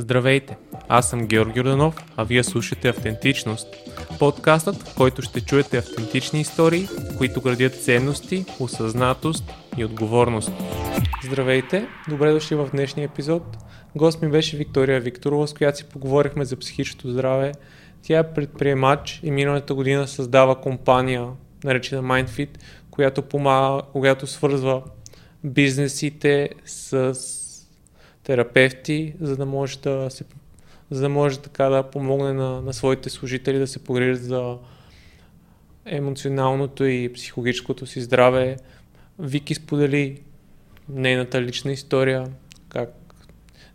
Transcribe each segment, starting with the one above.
Здравейте! Аз съм Георги Йорданов, а вие слушате Автентичност. Подкастът, в който ще чуете автентични истории, които градят ценности, осъзнатост и отговорност. Здравейте! Добре дошли в днешния епизод. Гост ми беше Виктория Викторова, с която си поговорихме за психичното здраве. Тя е предприемач и миналата година създава компания, наречена MindFit, която помага, която свързва бизнесите с терапевти, за да може да се за да може така да помогне на, на своите служители да се погрижат за емоционалното и психологическото си здраве. Вики сподели нейната лична история, как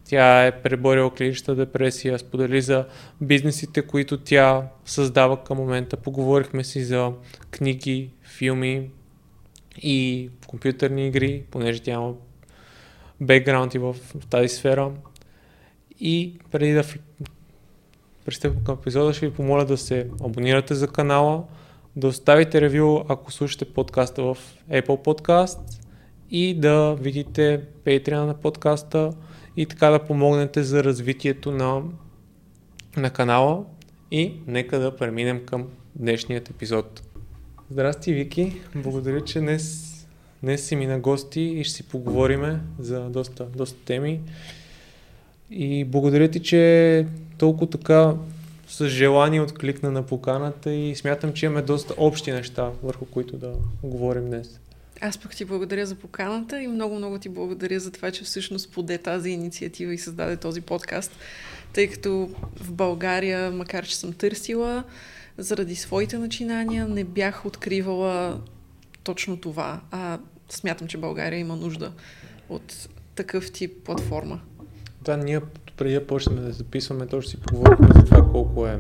тя е преборила клиничната депресия, сподели за бизнесите, които тя създава към момента. Поговорихме си за книги, филми и компютърни игри, понеже тя има бекграунд и в тази сфера. И преди да пристъпим към епизода, ще ви помоля да се абонирате за канала, да оставите ревю, ако слушате подкаста в Apple Podcast и да видите Patreon на подкаста и така да помогнете за развитието на, на канала. И нека да преминем към днешният епизод. Здрасти, Вики. Благодаря, че днес Днес си ми на гости и ще си поговориме за доста, доста теми. И благодаря ти, че толкова така с желание откликна на поканата и смятам, че имаме доста общи неща, върху които да говорим днес. Аз пък ти благодаря за поканата и много-много ти благодаря за това, че всъщност поде тази инициатива и създаде този подкаст, тъй като в България, макар че съм търсила, заради своите начинания не бях откривала точно това. А смятам, че България има нужда от такъв тип платформа. Да, ние преди да почнем да записваме, точно си поговорихме за това колко е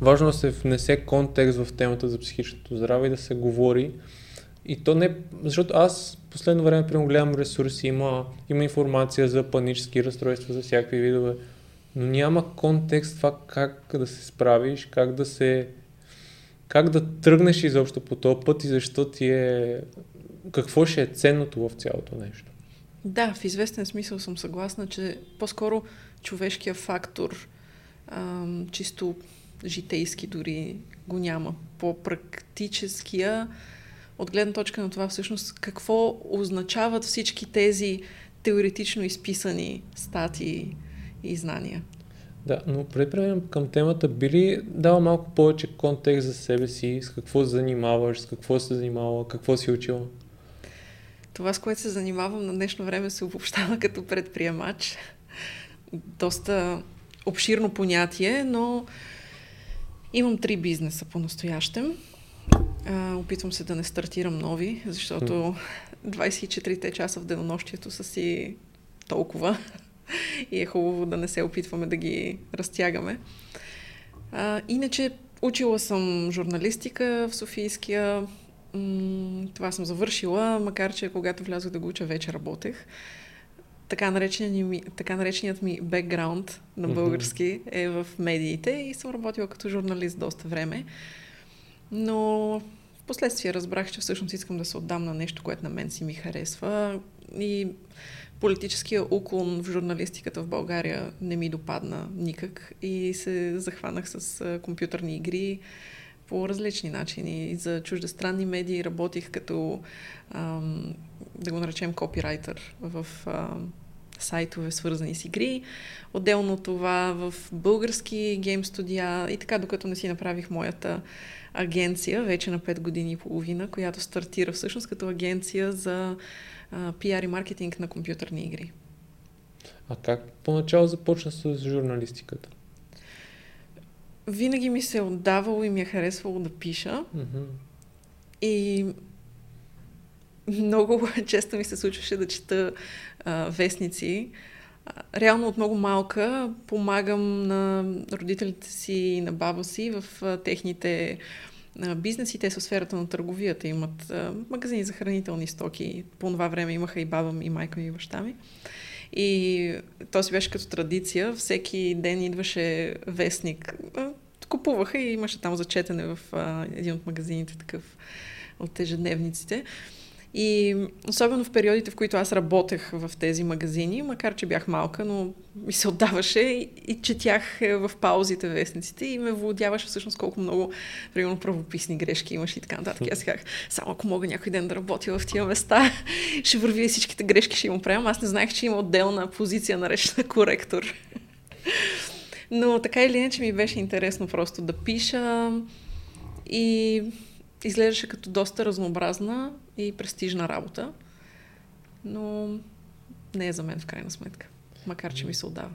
важно да се внесе контекст в темата за психичното здраве и да се говори. И то не, защото аз последно време прямо гледам ресурси, има, има информация за панически разстройства, за всякакви видове, но няма контекст това как да се справиш, как да се как да тръгнеш изобщо по този път и защо ти е какво ще е ценното в цялото нещо. Да, в известен смисъл съм съгласна, че по-скоро човешкия фактор, ам, чисто житейски дори го няма. По-практическия, от гледна точка на това всъщност, какво означават всички тези теоретично изписани статии и знания. Да, но преди към темата, би ли дала малко повече контекст за себе си, с какво занимаваш, с какво се занимава, какво си учила? Това, с което се занимавам на днешно време, се обобщава като предприемач. Доста обширно понятие, но имам три бизнеса по-настоящем. опитвам се да не стартирам нови, защото 24-те часа в денонощието са си толкова и е хубаво да не се опитваме да ги разтягаме. А, иначе учила съм журналистика в Софийския това съм завършила, макар че когато влязох да го уча, вече работех. Така нареченият ми, така нареченият ми бекграунд на български е в медиите и съм работила като журналист доста време. Но в последствие разбрах, че всъщност искам да се отдам на нещо, което на мен си ми харесва. И политическия уклон в журналистиката в България не ми допадна никак и се захванах с компютърни игри, по различни начини. За чуждестранни медии работих като, ам, да го наречем, копирайтер в ам, сайтове, свързани с игри. Отделно това в български гейм студия и така, докато не си направих моята агенция, вече на 5 години и половина, която стартира всъщност като агенция за а, пиар и маркетинг на компютърни игри. А как поначало започна с журналистиката? Винаги ми се е отдавало и ми е харесвало да пиша. Mm-hmm. И много често ми се случваше да чета а, вестници. Реално от много малка помагам на родителите си и на баба си в а, техните а, бизнеси. Те са в сферата на търговията. Имат а, магазини за хранителни стоки. По това време имаха и баба ми, и майка ми, и баща ми. И то си беше като традиция. Всеки ден идваше вестник. Купуваха и имаше там зачетене в а, един от магазините такъв от ежедневниците. И особено в периодите, в които аз работех в тези магазини, макар че бях малка, но ми се отдаваше и, четях е, в паузите вестниците и ме владяваше всъщност колко много, примерно, правописни грешки имаш и така нататък. Аз казах, само ако мога някой ден да работя в тия места, ще върви всичките грешки ще им оправям. Аз не знаех, че има отделна позиция, наречена коректор. Но така или иначе ми беше интересно просто да пиша и изглеждаше като доста разнообразна и престижна работа, но не е за мен в крайна сметка, макар че ми се отдава.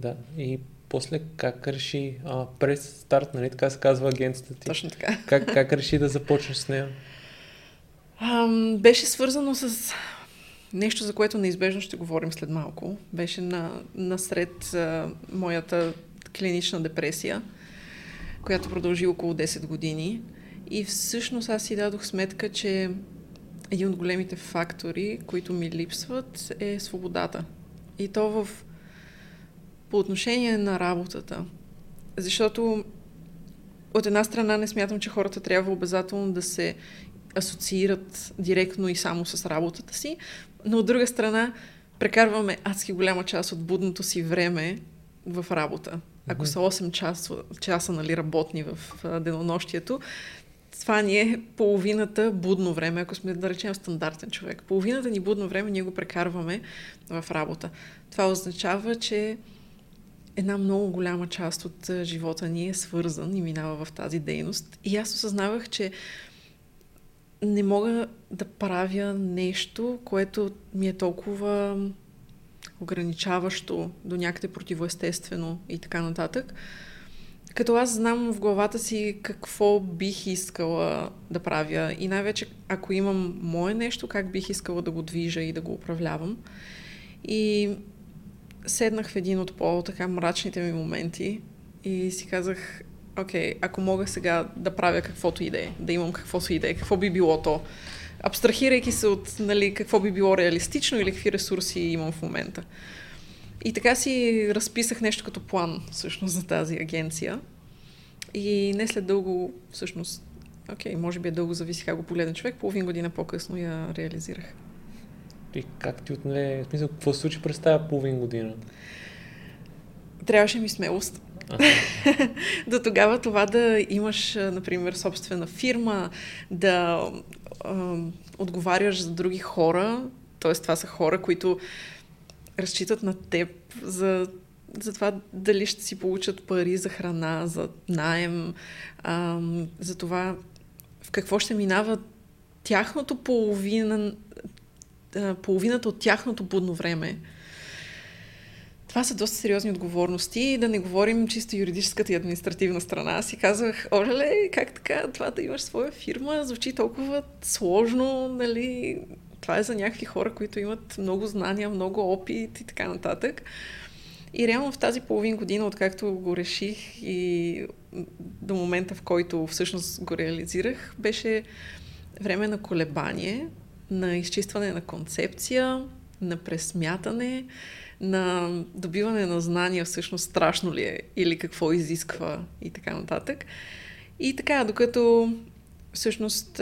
Да, и после как реши, а, през старт, нали така се казва агенцията ти? Точно така. Как, как реши да започнеш с нея? Ам, беше свързано с нещо, за което неизбежно ще говорим след малко. Беше на, насред а, моята клинична депресия, която продължи около 10 години. И всъщност аз си дадох сметка, че един от големите фактори, които ми липсват, е свободата. И то в по отношение на работата. Защото от една страна не смятам, че хората трябва обязателно да се асоциират директно и само с работата си, но от друга страна прекарваме адски голяма част от будното си време в работа. Ако са 8 часа, часа нали, работни в денонощието, това ни е половината будно време, ако сме да речем стандартен човек. Половината ни будно време ние го прекарваме в работа. Това означава, че една много голяма част от живота ни е свързан и минава в тази дейност. И аз осъзнавах, че не мога да правя нещо, което ми е толкова ограничаващо, до някъде противоестествено и така нататък. Като аз знам в главата си какво бих искала да правя и най-вече ако имам мое нещо, как бих искала да го движа и да го управлявам. И седнах в един от по-така мрачните ми моменти и си казах, окей, ако мога сега да правя каквото и да имам каквото и да е, какво би било то, абстрахирайки се от нали, какво би било реалистично или какви ресурси имам в момента. И така си разписах нещо като план всъщност за тази агенция. И не след дълго, всъщност, окей, може би е дълго, зависи как го погледне човек, половин година по-късно я реализирах. И как ти отне, в смисъл, какво се случи през тази половин година? Трябваше ми смелост. До тогава това да имаш, например, собствена фирма, да а, отговаряш за други хора, т.е. това са хора, които разчитат на теб за, за това дали ще си получат пари за храна, за найем, а, за това в какво ще минава тяхното половина, половината от тяхното будно време. Това са доста сериозни отговорности. Да не говорим чисто юридическата и административна страна. Аз си казвах, оле, как така, това да имаш своя фирма, звучи толкова сложно, нали? Това е за някакви хора, които имат много знания, много опит и така нататък. И реално в тази половин година, откакто го реших и до момента, в който всъщност го реализирах, беше време на колебание, на изчистване на концепция, на пресмятане, на добиване на знания всъщност страшно ли е или какво изисква и така нататък. И така, докато всъщност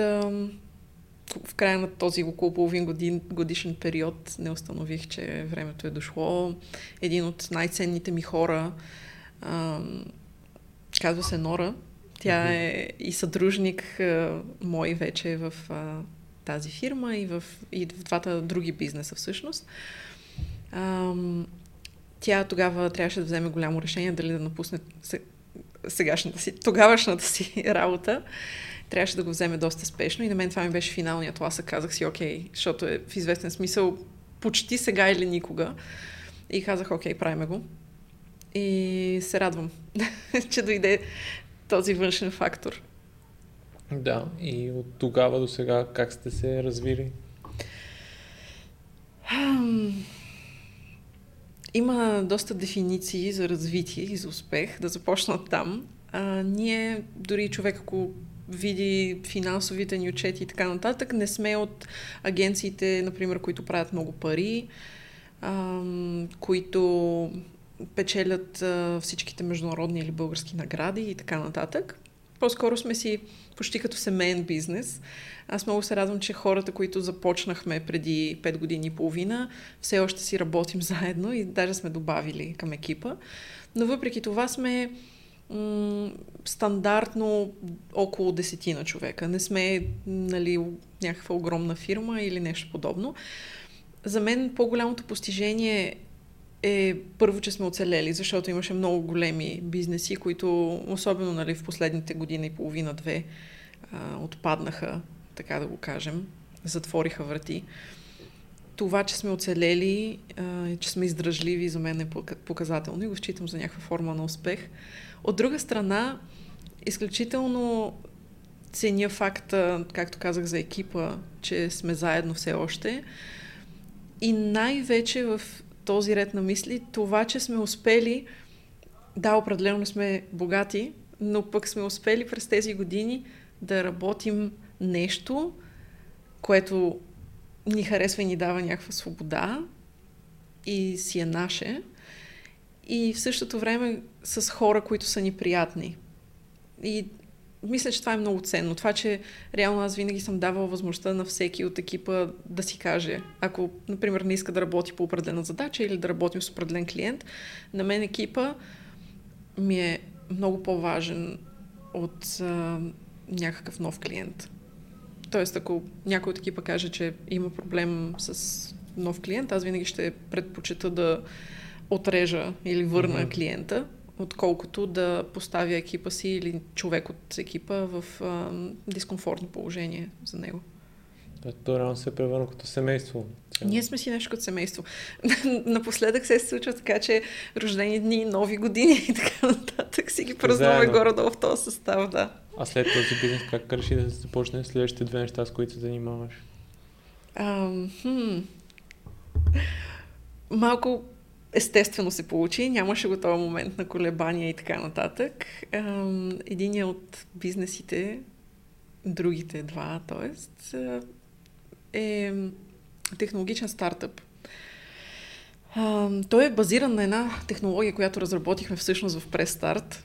в края на този около половин годин, годишен период не установих, че времето е дошло. Един от най-ценните ми хора, казва се Нора, тя е и съдружник мой вече в тази фирма и в, и в двата други бизнеса всъщност. Ам, тя тогава трябваше да вземе голямо решение дали да напусне сегашната си, тогавашната си работа. Трябваше да го вземе доста спешно и на мен това ми беше финалният тласък. Казах си, окей, защото е в известен смисъл почти сега или никога. И казах, окей, правиме го. И се радвам, че дойде този външен фактор. Да, и от тогава до сега как сте се развили? Има доста дефиниции за развитие и за успех, да започна там. А, ние, дори човек, ако види финансовите ни отчети и така нататък, не сме от агенциите, например, които правят много пари, а, които печелят а, всичките международни или български награди и така нататък. По-скоро сме си почти като семейен бизнес. Аз много се радвам, че хората, които започнахме преди 5 години и половина, все още си работим заедно и даже сме добавили към екипа. Но въпреки това сме стандартно около десетина човека. Не сме нали, някаква огромна фирма или нещо подобно. За мен по-голямото постижение е първо, че сме оцелели, защото имаше много големи бизнеси, които, особено нали, в последните година и половина-две, отпаднаха, така да го кажем, затвориха врати. Това, че сме оцелели, че сме издръжливи, за мен е показателно и го считам за някаква форма на успех. От друга страна, изключително ценя факта, както казах за екипа, че сме заедно все още. И най-вече в този ред на мисли, това, че сме успели, да, определено сме богати, но пък сме успели през тези години да работим нещо, което ни харесва и ни дава някаква свобода и си е наше. И в същото време с хора, които са ни приятни. И мисля, че това е много ценно. Това, че реално аз винаги съм давала възможността на всеки от екипа да си каже, ако, например, не иска да работи по определена задача или да работим с определен клиент, на мен екипа ми е много по-важен от а, някакъв нов клиент. Тоест, ако някой от екипа каже, че има проблем с нов клиент, аз винаги ще предпочита да отрежа или върна mm-hmm. клиента, отколкото да поставя екипа си или човек от екипа в а, дискомфортно положение за него. Да, то рано се е превърна като семейство. Цяло. Ние сме си нещо като семейство. Напоследък се случва така, че рождени дни, нови години и така нататък си ги празнуваме горе-долу в този състав, да. А след този бизнес как реши да се започне следващите две неща, с които се занимаваш? Um, хм. Малко естествено се получи, нямаше го този момент на колебания и така нататък. Единият от бизнесите, другите два, т.е. е технологичен стартъп. Той е базиран на една технология, която разработихме всъщност в престарт.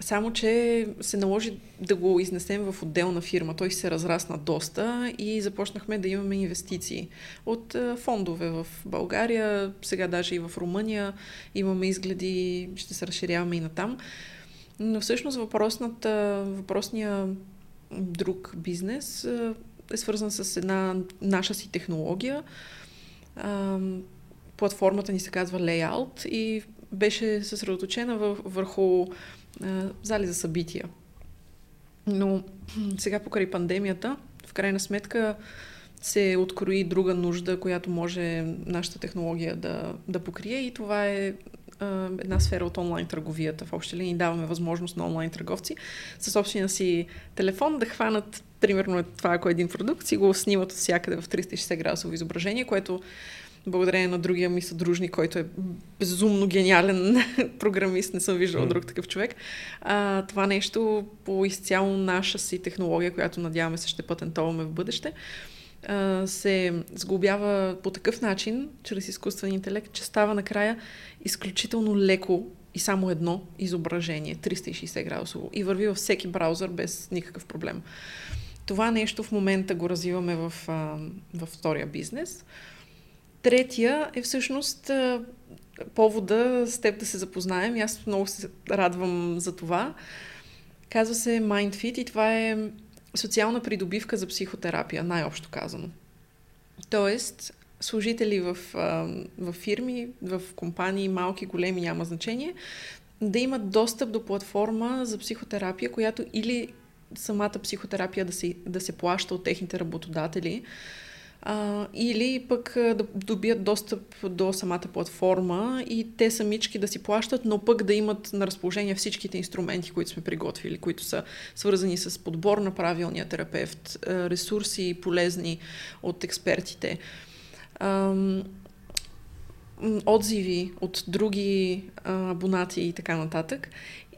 Само, че се наложи да го изнесем в отделна фирма. Той се разрасна доста и започнахме да имаме инвестиции от фондове в България, сега даже и в Румъния. Имаме изгледи, ще се разширяваме и натам. Но всъщност въпросната, въпросния друг бизнес е свързан с една наша си технология. Платформата ни се казва Layout и беше съсредоточена върху зали за събития. Но сега покрай пандемията, в крайна сметка се открои друга нужда, която може нашата технология да, да покрие и това е една сфера от онлайн търговията. В общи линии даваме възможност на онлайн търговци със собствения си телефон да хванат, примерно това, ако е един продукт, си го снимат от всякъде в 360 градусово изображение, което благодарение на другия ми съдружник, който е безумно гениален програмист, не съм виждала mm. друг такъв човек. А, това нещо по изцяло наша си технология, която надяваме се ще патентоваме в бъдеще, а, се сглобява по такъв начин, чрез изкуствен интелект, че става накрая изключително леко и само едно изображение, 360 градусово, и върви във всеки браузър без никакъв проблем. Това нещо в момента го развиваме в, във втория бизнес. Третия е всъщност повода с теб да се запознаем. Аз много се радвам за това. Казва се MindFit и това е социална придобивка за психотерапия, най-общо казано. Тоест, служители в, в фирми, в компании, малки, големи, няма значение, да имат достъп до платформа за психотерапия, която или самата психотерапия да се, да се плаща от техните работодатели, а, или пък да добият достъп до самата платформа и те самички да си плащат, но пък да имат на разположение всичките инструменти, които сме приготвили, които са свързани с подбор на правилния терапевт, ресурси полезни от експертите, отзиви от други абонати и така нататък.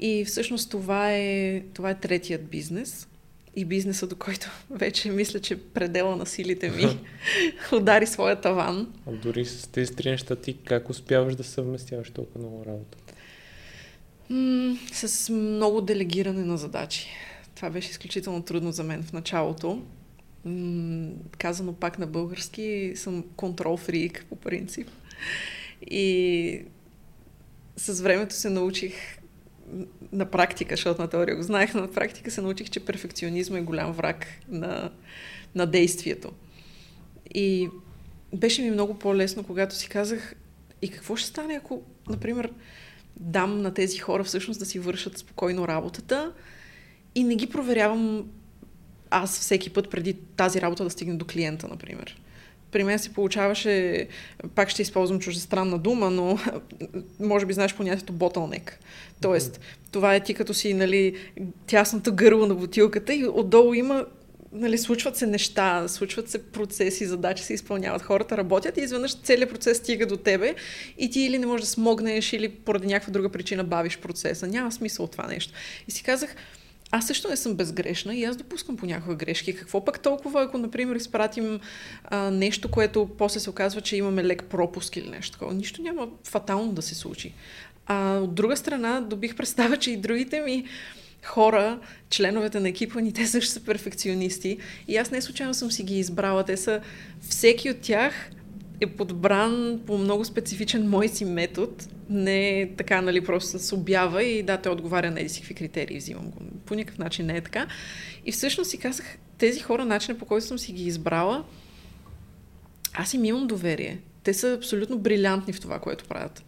И всъщност това е, това е третият бизнес – и бизнеса, до който вече мисля, че предела на силите ми удари своя таван. А дори с тези три неща ти как успяваш да съвместяваш толкова много работа? М- с много делегиране на задачи. Това беше изключително трудно за мен в началото. М- казано пак на български, съм контрол фрик по принцип. И с времето се научих на практика, защото на теория го знаех, но на практика се научих, че перфекционизма е голям враг на, на действието. И беше ми много по-лесно, когато си казах и какво ще стане, ако, например, дам на тези хора всъщност да си вършат спокойно работата и не ги проверявам аз всеки път преди тази работа да стигне до клиента, например при мен се получаваше, пак ще използвам чуждестранна дума, но може би знаеш понятието ботълнек. Тоест, това е ти като си, нали, тясното гърло на бутилката и отдолу има нали, случват се неща, случват се процеси, задачи се изпълняват, хората работят и изведнъж целият процес стига до тебе и ти или не можеш да смогнеш, или поради някаква друга причина бавиш процеса. Няма смисъл от това нещо. И си казах, аз също не съм безгрешна и аз допускам понякога грешки. Какво пък толкова, ако, например, изпратим а, нещо, което после се оказва, че имаме лек пропуск или нещо такова? Нищо няма фатално да се случи. А от друга страна, добих представа, че и другите ми хора, членовете на екипа ни, те също са перфекционисти. И аз не случайно съм си ги избрала. Те са, всеки от тях е подбран по много специфичен мой си метод. Не е така, нали, просто с обява и да, те отговаря на еди критерии, взимам го. По никакъв начин не е така. И всъщност си казах, тези хора, начинът по който съм си ги избрала, аз им имам доверие. Те са абсолютно брилянтни в това, което правят.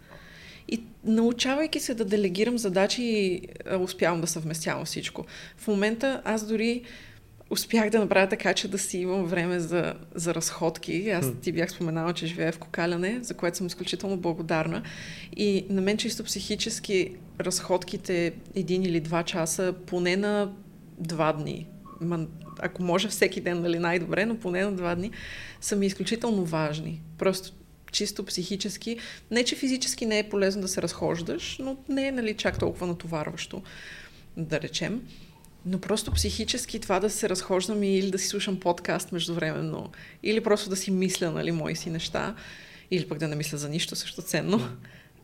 И научавайки се да делегирам задачи, успявам да съвместявам всичко. В момента аз дори успях да направя така, че да си имам време за, за разходки. Аз ти бях споменала, че живея в Кокаляне, за което съм изключително благодарна. И на мен чисто психически разходките един или два часа, поне на два дни, ако може всеки ден, нали, най-добре, но поне на два дни, са ми изключително важни. Просто чисто психически. Не, че физически не е полезно да се разхождаш, но не е нали, чак толкова натоварващо, да речем. Но просто психически това да се разхождам или да си слушам подкаст междувременно, или просто да си мисля, нали, мои си неща, или пък да не мисля за нищо също ценно,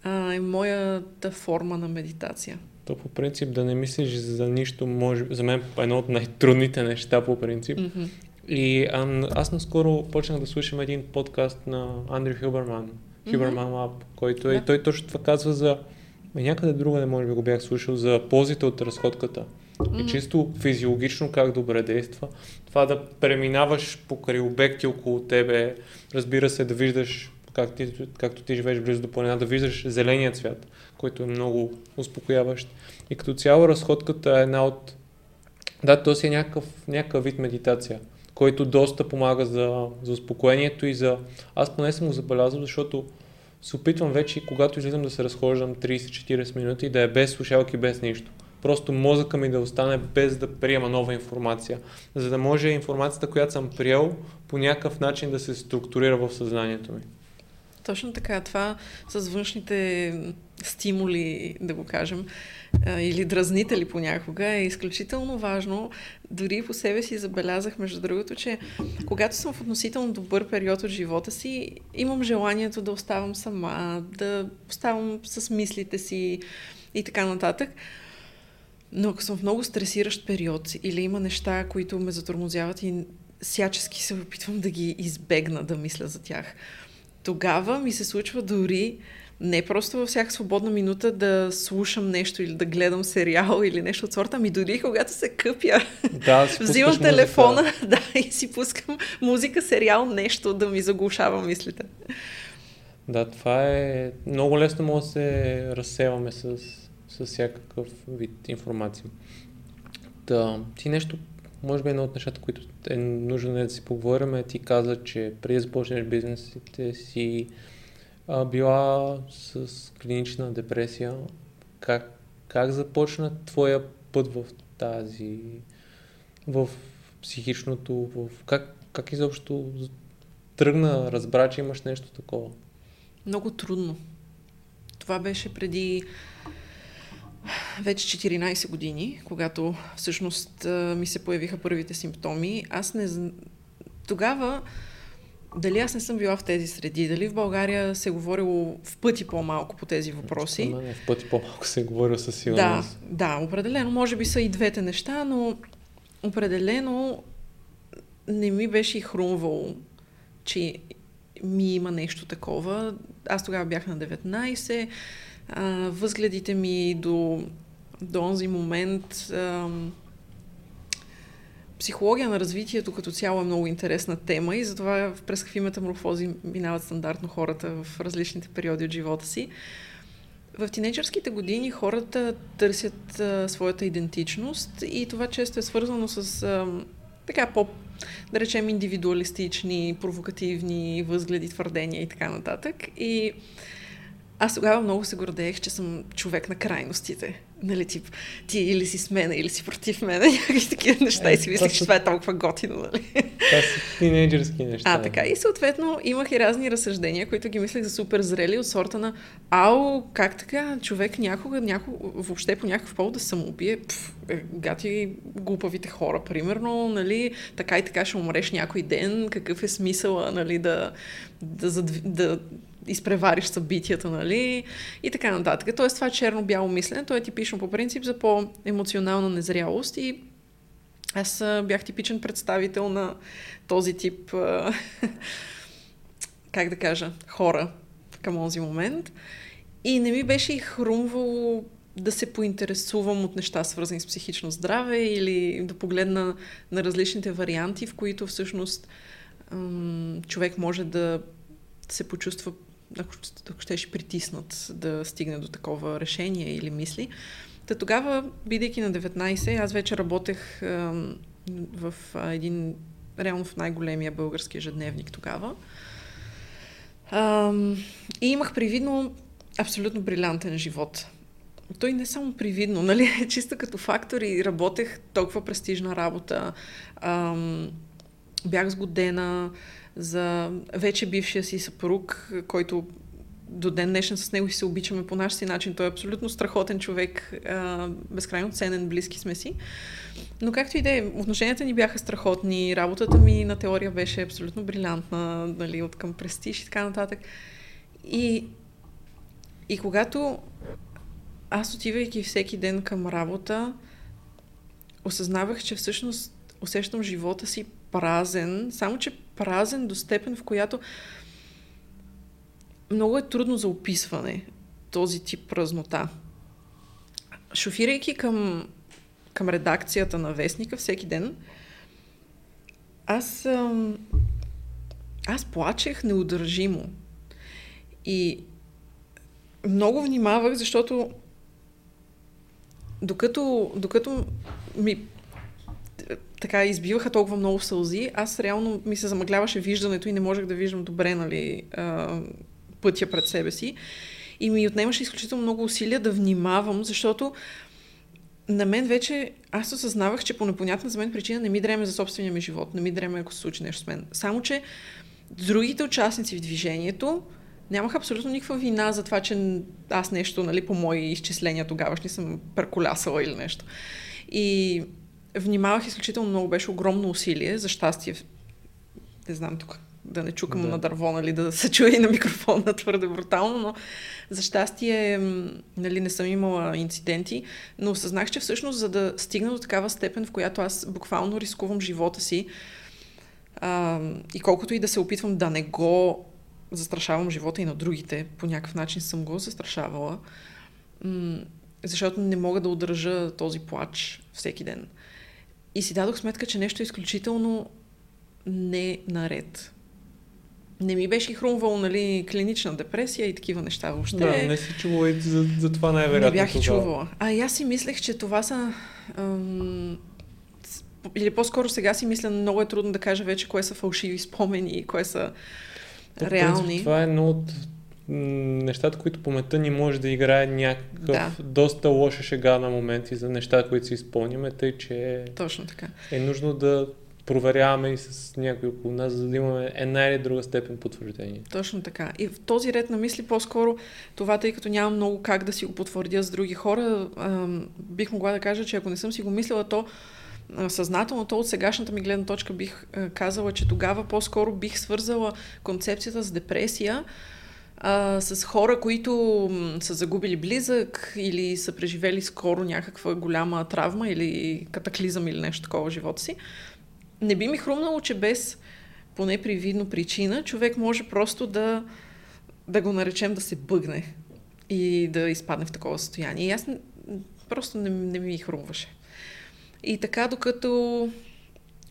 а, е моята форма на медитация. То по принцип да не мислиш за нищо, може, за мен е едно от най-трудните неща по принцип. Mm-hmm. И а, аз наскоро почнах да слушам един подкаст на Андрю Хюберман, Хюберман Лаб, който е, да. той точно това казва за някъде друга не може би го бях слушал за ползите от разходката. Mm-hmm. И чисто физиологично как добре действа. Това да преминаваш покрай обекти около тебе, разбира се, да виждаш как ти, както ти живееш близо до планина, да виждаш зеления цвят, който е много успокояващ. И като цяло разходката е една от... Да, то си е някакъв, някакъв вид медитация, който доста помага за, за успокоението и за... Аз поне съм го забелязал, защото се опитвам вече, когато излизам да се разхождам 30-40 минути, да е без слушалки, без нищо просто мозъка ми да остане без да приема нова информация, за да може информацията, която съм приел, по някакъв начин да се структурира в съзнанието ми. Точно така. Това с външните стимули, да го кажем, или дразнители понякога е изключително важно. Дори по себе си забелязах, между другото, че когато съм в относително добър период от живота си, имам желанието да оставам сама, да оставам с мислите си и така нататък. Но ако съм в много стресиращ период или има неща, които ме затормозяват и всячески се опитвам да ги избегна да мисля за тях, тогава ми се случва дори не просто във всяка свободна минута да слушам нещо или да гледам сериал или нещо от сорта, ами дори когато се къпя, да, взимам телефона да, и си пускам музика, сериал, нещо да ми заглушава мислите. Да, това е много лесно може да се разсеваме с с всякакъв вид информация. Да, ти нещо, може би едно от нещата, които е нужно да си поговорим, е ти каза, че преди да започнеш бизнесите си а, била с клинична депресия. Как, как започна твоя път в тази, в психичното, в как, как изобщо тръгна, разбра, че имаш нещо такова? Много трудно. Това беше преди вече 14 години, когато всъщност ми се появиха първите симптоми. Аз не... Тогава дали аз не съм била в тези среди, дали в България се е говорило в пъти по-малко по тези въпроси. Не, в пъти по-малко се е говорило със сигурност. Да, да, определено. Може би са и двете неща, но определено не ми беше и хрумвало, че ми има нещо такова. Аз тогава бях на 19. А, възгледите ми до, до онзи момент... Психология на развитието като цяло е много интересна тема и затова през какви метаморфози минават стандартно хората в различните периоди от живота си. В тинейджърските години хората търсят а, своята идентичност и това често е свързано с а, така по, да речем, индивидуалистични, провокативни възгледи, твърдения и така нататък. И аз тогава много се гордеех, че съм човек на крайностите. Нали, тип, ти или си с мен, или си против мен, някакви такива неща. Е, и си мислех, че това е толкова готино, нали? Това са тинейджърски неща. А, така. И съответно имах и разни разсъждения, които ги мислех за супер зрели от сорта на Ау, как така човек някога, някога въобще по някакъв повод да самоубие? Пф, е, гати глупавите хора, примерно, нали? Така и така ще умреш някой ден. Какъв е смисъла, нали, да, да, да, да изпревариш събитията, нали? И така нататък. Тоест това черно-бяло мислене, то е типично по принцип за по-емоционална незрялост и аз бях типичен представител на този тип, как да кажа, хора към този момент. И не ми беше и хрумвало да се поинтересувам от неща, свързани с психично здраве или да погледна на различните варианти, в които всъщност човек може да се почувства ако, ако щеше притиснат да стигне до такова решение или мисли. Та тогава, бидейки на 19, аз вече работех в един, реално в най-големия български ежедневник тогава. И имах привидно абсолютно брилянтен живот. Той не само привидно, нали? Чисто като фактор и работех толкова престижна работа. Бях сгодена, за вече бившия си съпруг, който до ден днешен с него си се обичаме по наш си начин. Той е абсолютно страхотен човек, безкрайно ценен, близки сме си. Но както и да е, отношенията ни бяха страхотни, работата ми на теория беше абсолютно брилянтна, нали, от към престиж и така нататък. И, и когато аз отивайки всеки ден към работа, осъзнавах, че всъщност усещам живота си празен, само че празен до степен, в която много е трудно за описване този тип празнота. Шофирайки към, към редакцията на Вестника всеки ден, аз, аз плачех неудържимо. И много внимавах, защото докато, докато ми така избиваха толкова много сълзи, аз реално ми се замъгляваше виждането и не можех да виждам добре, нали, пътя пред себе си. И ми отнемаше изключително много усилия да внимавам, защото на мен вече аз осъзнавах, че по непонятна за мен причина не ми дреме за собствения ми живот, не ми дреме ако се случи нещо с мен. Само, че другите участници в движението нямаха абсолютно никаква вина за това, че аз нещо, нали, по мои изчисления тогавашни съм перколясала или нещо. И внимавах изключително много, беше огромно усилие, за щастие, не знам тук да не чукам да. на дърво, нали, да се чуе и на микрофона твърде брутално, но за щастие нали, не съм имала инциденти, но осъзнах, че всъщност за да стигна до такава степен, в която аз буквално рискувам живота си а, и колкото и да се опитвам да не го застрашавам живота и на другите, по някакъв начин съм го застрашавала, защото не мога да удържа този плач всеки ден. И си дадох сметка, че нещо е изключително не наред. Не ми беше хрумвало, нали, клинична депресия и такива неща въобще. Да, не си чувала и за, за това най-вероятно. Не бях и чувала. А и аз си мислех, че това са... Ам, или по-скоро сега си мисля, много е трудно да кажа вече кое са фалшиви спомени и кое са реални. Принцип, това е едно от нещата, които паметта ни може да играе някакъв да. доста лоша шега на моменти за неща, които си изпълняме, тъй че Точно така. е нужно да проверяваме и с някой около нас, за да имаме една или друга степен потвърждение. Точно така. И в този ред на мисли по-скоро това, тъй като нямам много как да си го потвърдя с други хора, бих могла да кажа, че ако не съм си го мислила, то съзнателно, то от сегашната ми гледна точка бих казала, че тогава по-скоро бих свързала концепцията с депресия а, с хора, които са загубили близък или са преживели скоро някаква голяма травма или катаклизъм или нещо такова в живота си. Не би ми хрумнало, че без поне привидно причина, човек може просто да, да го наречем да се бъгне и да изпадне в такова състояние. И аз просто не, не ми хрумваше. И така, докато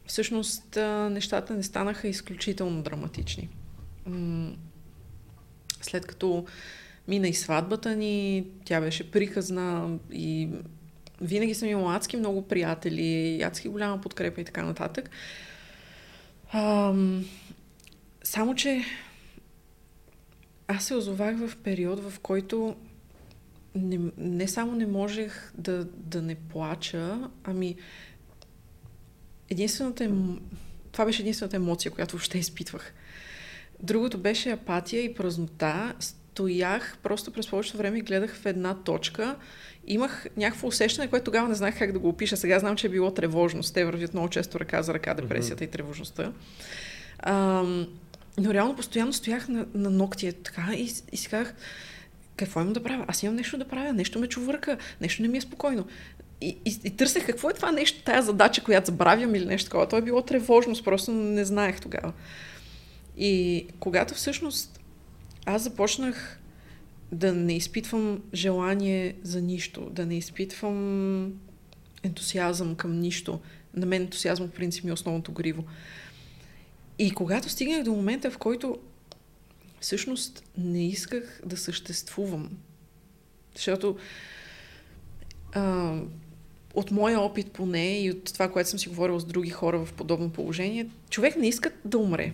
всъщност нещата не станаха изключително драматични. След като мина и сватбата ни, тя беше приказна и винаги съм имала адски много приятели, адски голяма подкрепа и така нататък. Ам, само, че аз се озовах в период, в който не, не само не можех да, да не плача, ами единствената това беше единствената емоция, която въобще изпитвах. Другото беше апатия и празнота. Стоях просто през повечето време и гледах в една точка. Имах някакво усещане, което тогава не знаех как да го опиша. Сега знам, че е било тревожност. Те вървят много често ръка за ръка депресията mm-hmm. и тревожността. Ам, но реално постоянно стоях на, на ногтия така и, и си казах, какво имам да правя? Аз имам нещо да правя, нещо ме чувърка, нещо не ми е спокойно. И, и, и търсех какво е това нещо, тая задача, която забравям или нещо такова. То е било тревожност, просто не знаех тогава. И когато всъщност аз започнах да не изпитвам желание за нищо, да не изпитвам ентусиазъм към нищо. На мен ентусиазъм, в принцип, ми е основното гориво. И когато стигнах до момента, в който всъщност не исках да съществувам, защото а, от моя опит поне и от това, което съм си говорила с други хора в подобно положение, човек не иска да умре.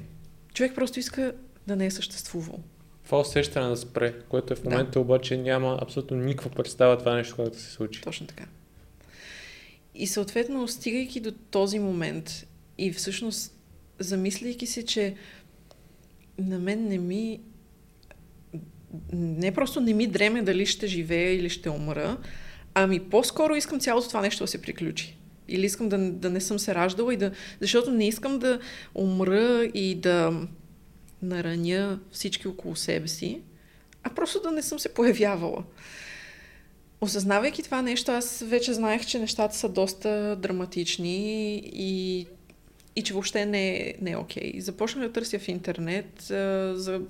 Човек просто иска да не е съществувал. Това усещане да спре, което е в момента да. обаче няма абсолютно никаква представа това нещо, което се случи. Точно така. И съответно, стигайки до този момент и всъщност замисляйки се, че на мен не ми не просто не ми дреме дали ще живея или ще умра, ами по-скоро искам цялото това нещо да се приключи. Или искам да, да не съм се раждала и да... Защото не искам да умра и да нараня всички около себе си, а просто да не съм се появявала. Осъзнавайки това нещо, аз вече знаех, че нещата са доста драматични и, и че въобще не е, не е окей. Започнах да търся в интернет а, за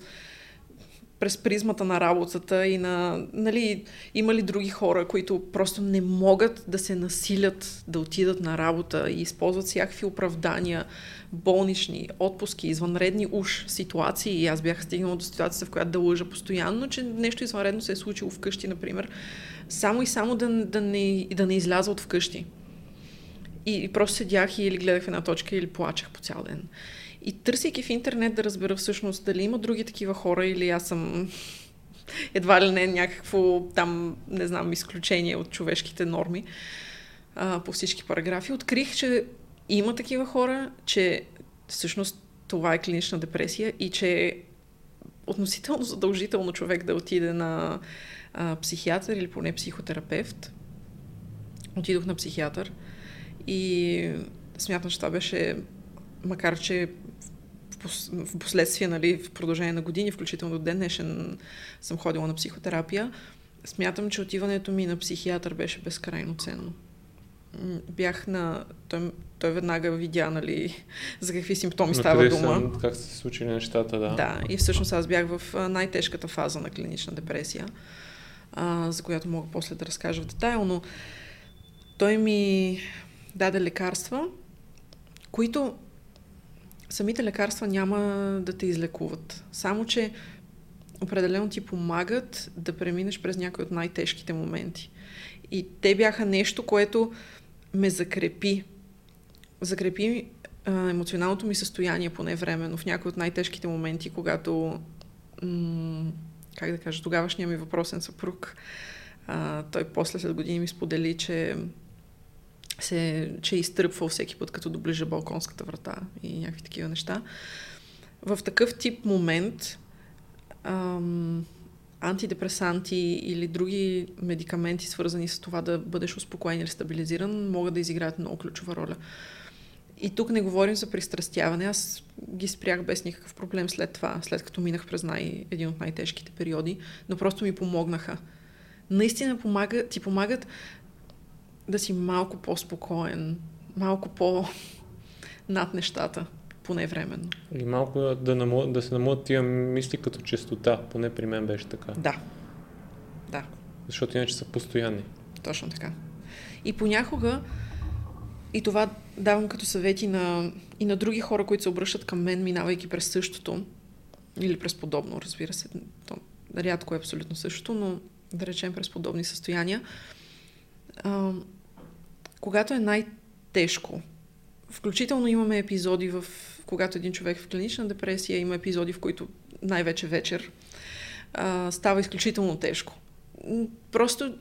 през призмата на работата и на, нали, има ли други хора, които просто не могат да се насилят да отидат на работа и използват всякакви оправдания, болнични, отпуски, извънредни уж ситуации. И аз бях стигнала до ситуацията, в която да лъжа постоянно, че нещо извънредно се е случило вкъщи, например, само и само да, да, не, да не изляза от вкъщи. И, и просто седях и или гледах в една точка или плачех по цял ден. И търсейки в интернет да разбера всъщност дали има други такива хора или аз съм едва ли не някакво там, не знам, изключение от човешките норми а, по всички параграфи, открих, че има такива хора, че всъщност това е клинична депресия и че е относително задължително човек да отиде на а, психиатър или поне психотерапевт. Отидох на психиатър и смятам, че това беше, макар че в последствие, нали, в продължение на години, включително до ден днешен съм ходила на психотерапия, смятам, че отиването ми на психиатър беше безкрайно ценно. Бях на... Той, той веднага видя, нали, за какви симптоми става дума. Как се случили нещата, да. Да, и всъщност аз бях в най-тежката фаза на клинична депресия, а, за която мога после да разкажа в детайл, но той ми даде лекарства, които самите лекарства няма да те излекуват. Само, че определено ти помагат да преминеш през някои от най-тежките моменти. И те бяха нещо, което ме закрепи. Закрепи а, емоционалното ми състояние поне временно в някои от най-тежките моменти, когато м- как да кажа, тогавашния ми въпросен съпруг, а, той после след години ми сподели, че се, че е изтръпвал всеки път, като доближа балконската врата и някакви такива неща. В такъв тип момент ам, антидепресанти или други медикаменти, свързани с това да бъдеш успокоен или стабилизиран, могат да изиграят много ключова роля. И тук не говорим за пристрастяване. Аз ги спрях без никакъв проблем след това, след като минах през най- един от най-тежките периоди, но просто ми помогнаха. Наистина помага, ти помагат да си малко по-спокоен, малко по над нещата, поне временно. Или малко да, намо, да се намалят тия мисли като честота, поне при мен беше така. Да. Да. Защото иначе са постоянни. Точно така. И понякога, и това давам като съвети на, и на други хора, които се обръщат към мен, минавайки през същото, или през подобно, разбира се. То, рядко е абсолютно същото, но да речем през подобни състояния. А, когато е най-тежко, включително имаме епизоди в когато един човек е в клинична депресия, има епизоди, в които най-вече вечер а, става изключително тежко. Просто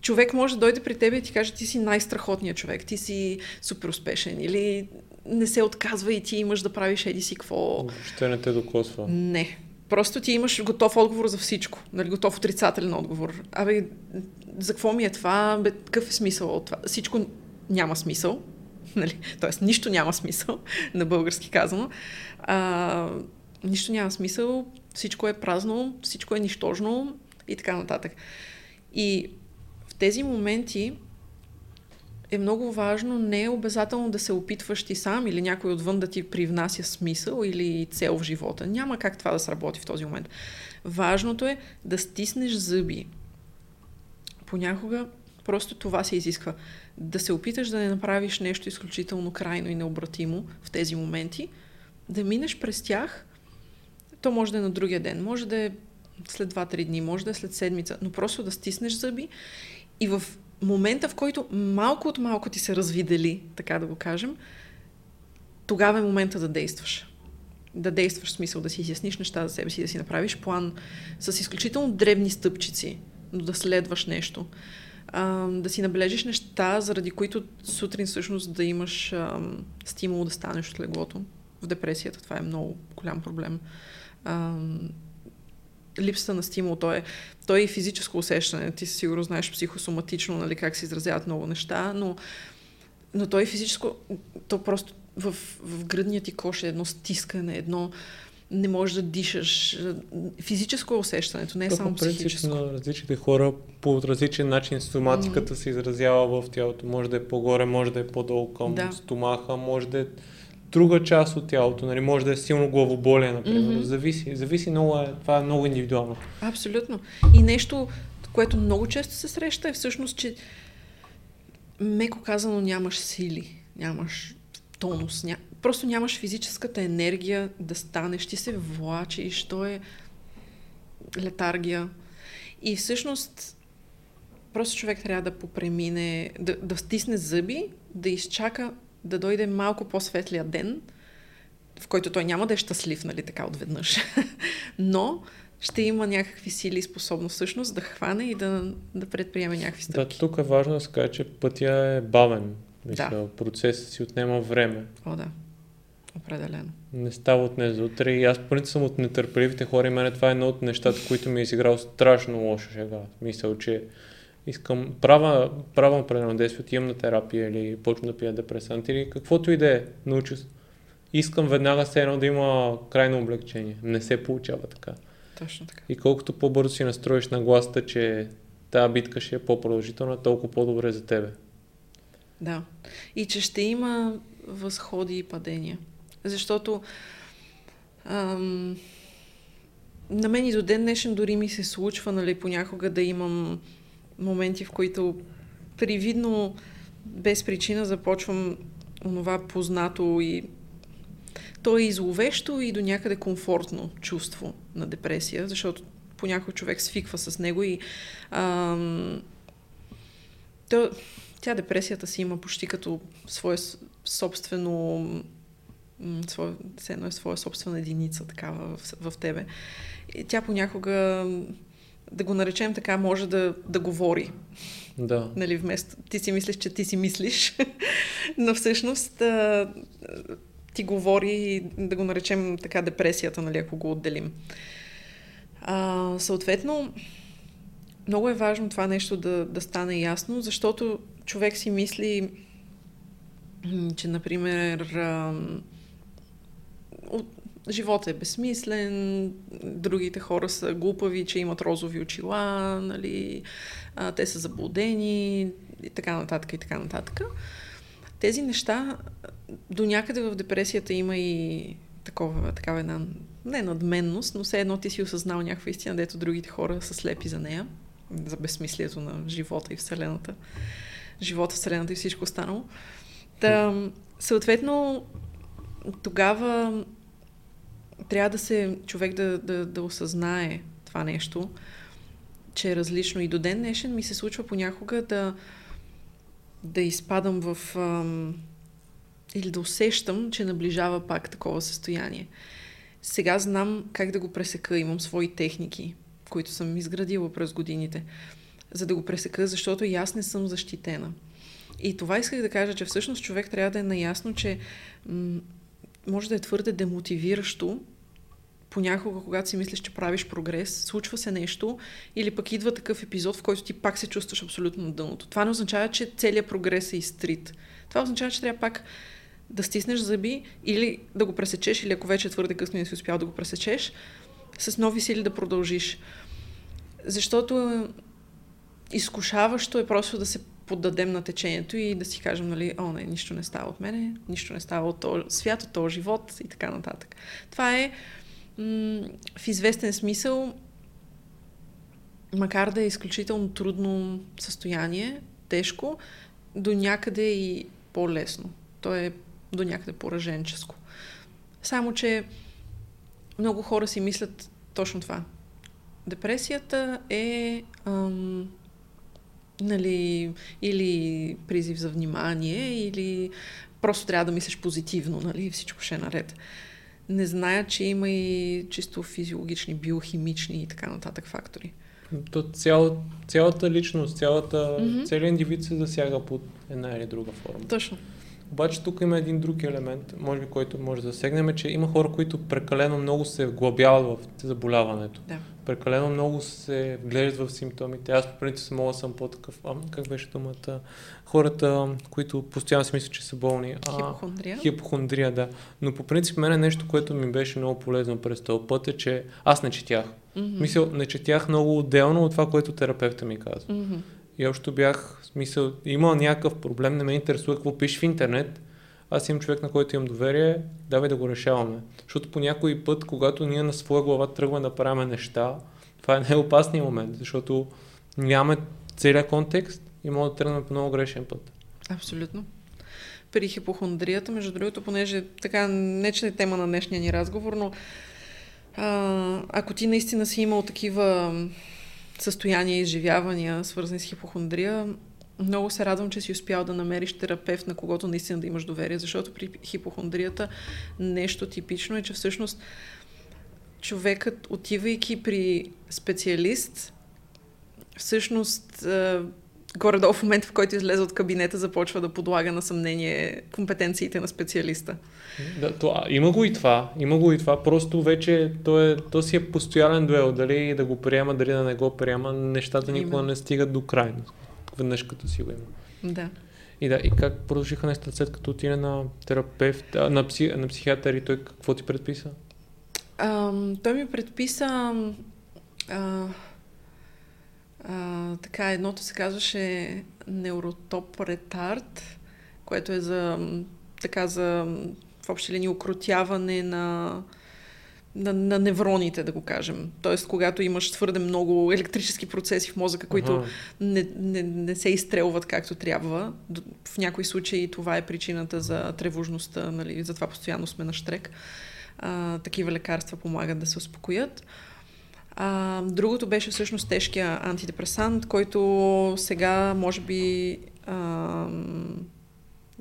човек може да дойде при теб и ти каже, ти си най-страхотният човек, ти си супер успешен или не се отказва и ти имаш да правиш еди си какво. Въобще не те докосва. Не. Просто ти имаш готов отговор за всичко. Нали, готов отрицателен отговор. Абе, за какво ми е това? Бе, какъв е смисъл от това? Всичко няма смисъл. Нали? Тоест, нищо няма смисъл, на български казано. А, нищо няма смисъл, всичко е празно, всичко е нищожно и така нататък. И в тези моменти е много важно не е обязателно да се опитваш ти сам или някой отвън да ти привнася смисъл или цел в живота. Няма как това да сработи в този момент. Важното е да стиснеш зъби. Понякога просто това се изисква. Да се опиташ да не направиш нещо изключително крайно и необратимо в тези моменти, да минеш през тях, то може да е на другия ден, може да е след 2-3 дни, може да е след седмица, но просто да стиснеш зъби и в момента, в който малко от малко ти се развидели, така да го кажем, тогава е момента да действаш. Да действаш в смисъл, да си изясниш неща за себе си, да си направиш план с изключително дребни стъпчици, но да следваш нещо. А, да си набележиш неща, заради които сутрин всъщност да имаш а, стимул да станеш от леглото. В депресията това е много голям проблем. А, липсата на стимул, то е, то е и физическо усещане. Ти сигурно знаеш психосоматично, нали, как се изразяват много неща, но, но то е физическо, то просто в, в гръдния ти кош е едно стискане, едно не можеш да дишаш. Физическо е усещането, не е само психическо. на различните хора по различен начин стоматиката mm. се изразява в тялото. Може да е по-горе, може да е по-долу към да. стомаха, може да е друга част от тялото, нали, може да е силно главоболие, например. Mm-hmm. Зависи, зависи много, е, това е много индивидуално. Абсолютно. И нещо, което много често се среща е всъщност, че меко казано нямаш сили, нямаш тонус, ня... просто нямаш физическата енергия да станеш, ти се влачиш, то е летаргия. И всъщност просто човек трябва да попремине, да, да стисне зъби, да изчака да дойде малко по-светлия ден, в който той няма да е щастлив, нали, така отведнъж. Но ще има някакви сили и способност всъщност да хване и да, да предприеме някакви стъпки. Да, тук е важно да се каже, че пътя е бавен. Мисля, да. процесът си отнема време. О, да. Определено. Не става от днес до утре. И аз принцип съм от нетърпеливите хора и мене това е едно от нещата, които ми е изиграл страшно лошо шега. Мисля, че искам, права, права определено действие, отивам на терапия или почвам да пия депресант или каквото и да е, науча Искам веднага се едно да има крайно облегчение. Не се получава така. Точно така. И колкото по-бързо си настроиш на гласта, че тази битка ще е по-продължителна, толкова по-добре за тебе. Да. И че ще има възходи и падения. Защото ам, на мен и до ден днешен дори ми се случва, нали, понякога да имам моменти, в които привидно без причина започвам онова познато и то е изловещо и до някъде комфортно чувство на депресия, защото понякога човек свиква с него и ам, то, тя депресията си има почти като свое собствено свое, едно е своя собствена единица такава в, в тебе. И тя понякога да го наречем така, може да, да говори. Да. Нали, вместо ти си мислиш, че ти си мислиш, но всъщност а, ти говори, да го наречем така депресията, нали, ако го отделим. А, съответно, много е важно това нещо да, да стане ясно, защото човек си мисли, че, например, а, от, живота е безсмислен, другите хора са глупави, че имат розови очила, нали, а, те са заблудени и така нататък и така нататък. Тези неща до някъде в депресията има и такова, такава една, не надменност, но все едно ти си осъзнал някаква истина, дето другите хора са слепи за нея, за безсмислието на живота и Вселената. Живота, Вселената и всичко останало. Та, съответно, тогава трябва да се, човек да, да, да осъзнае това нещо, че е различно. И до ден днешен ми се случва понякога да, да изпадам в... Ам, или да усещам, че наближава пак такова състояние. Сега знам как да го пресека. Имам свои техники, които съм изградила през годините, за да го пресека, защото и аз не съм защитена. И това исках да кажа, че всъщност човек трябва да е наясно, че м- може да е твърде демотивиращо понякога, когато си мислиш, че правиш прогрес, случва се нещо или пък идва такъв епизод, в който ти пак се чувстваш абсолютно на дъното. Това не означава, че целият прогрес е изтрит. Това означава, че трябва пак да стиснеш зъби или да го пресечеш, или ако вече е твърде късно не си успял да го пресечеш, с нови сили да продължиш. Защото изкушаващо е просто да се поддадем на течението и да си кажем, нали, о, не, нищо не става от мене, нищо не става от този свят, от този живот и така нататък. Това е м- в известен смисъл, макар да е изключително трудно състояние, тежко, до някъде и по-лесно. То е до някъде пораженческо. Само, че много хора си мислят точно това. Депресията е ам, нали, или призив за внимание, или просто трябва да мислиш позитивно, нали, всичко ще е наред. Не зная, че има и чисто физиологични, биохимични и така нататък фактори. То цял, цялата личност, цялата, mm-hmm. целият индивид се засяга под една или друга форма. Точно. Обаче тук има един друг елемент, може би, който може да засегнем, че има хора, които прекалено много се вглъбяват в заболяването. Да. Прекалено много се вглеждат в симптомите. Аз по принцип мога съм по-такъв, а, как беше думата, хората, които постоянно си мислят, че са болни. А, хипохондрия? Хипохондрия, да. Но по принцип мене нещо, което ми беше много полезно през този път е, че аз не четях. Mm-hmm. Мисъл, не четях много отделно от това, което терапевта ми казва. Mm-hmm. И още бях, в смисъл, имал някакъв проблем, не ме интересува какво пише в интернет. Аз имам човек, на който имам доверие, давай да го решаваме. Защото по някой път, когато ние на своя глава тръгваме да правим неща, това е най-опасният момент, защото нямаме целият контекст и може да тръгнем по много грешен път. Абсолютно. При хипохондрията, между другото, понеже така не че е тема на днешния ни разговор, но а, ако ти наистина си имал такива състояния, изживявания, свързани с хипохондрия, много се радвам, че си успял да намериш терапевт, на когото наистина да имаш доверие, защото при хипохондрията нещо типично е, че всъщност човекът, отивайки при специалист, всъщност горе-долу в момента, в който излезе от кабинета, започва да подлага на съмнение компетенциите на специалиста. Да, то, има го и това. Има го и това. Просто вече то, е, то си е постоянен дуел. Дали да го приема, дали да не го приема. Нещата никога не стигат до крайност. Веднъж като си го има. Да. И да, и как продължиха нещата след като отиде на терапевт, а, на, пси, на психиатър и той какво ти предписа? А, той ми предписа а, а, така, едното се казваше неуротоп ретард, което е за така за в общи линии укротяване на, на, на невроните, да го кажем. Тоест, когато имаш твърде много електрически процеси в мозъка, които ага. не, не, не се изстрелват както трябва. В някои случаи това е причината за тревожността, нали, затова постоянно сме на штрек. А, такива лекарства помагат да се успокоят. А, другото беше всъщност тежкия антидепресант, който сега може би а,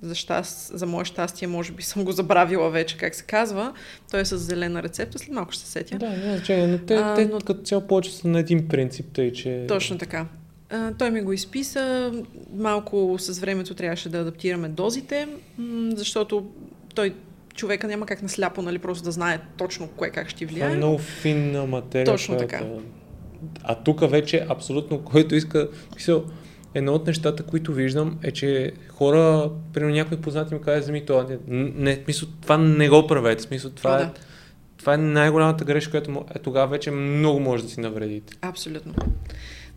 за, щаст, за мое щастие, може би съм го забравила вече как се казва. Той е с зелена рецепта, след малко ще се сетя. Да, не значение, но те, а, те но... като цяло повече са на един принцип, тъй че... Точно така. А, той ми го изписа, малко с времето трябваше да адаптираме дозите, защото той човека няма как насляпо, нали, просто да знае точно кое как ще влияе. Това е много финна материя. Точно така. А тук вече абсолютно, който иска, мисъл, едно от нещата, които виждам е, че хора, примерно някой познати ми казва, вземи това. Не, не, смисъл, това не го правете. Смисъл, това, е, да. това е най-голямата грешка, която е, тогава вече много може да си навредите. Абсолютно.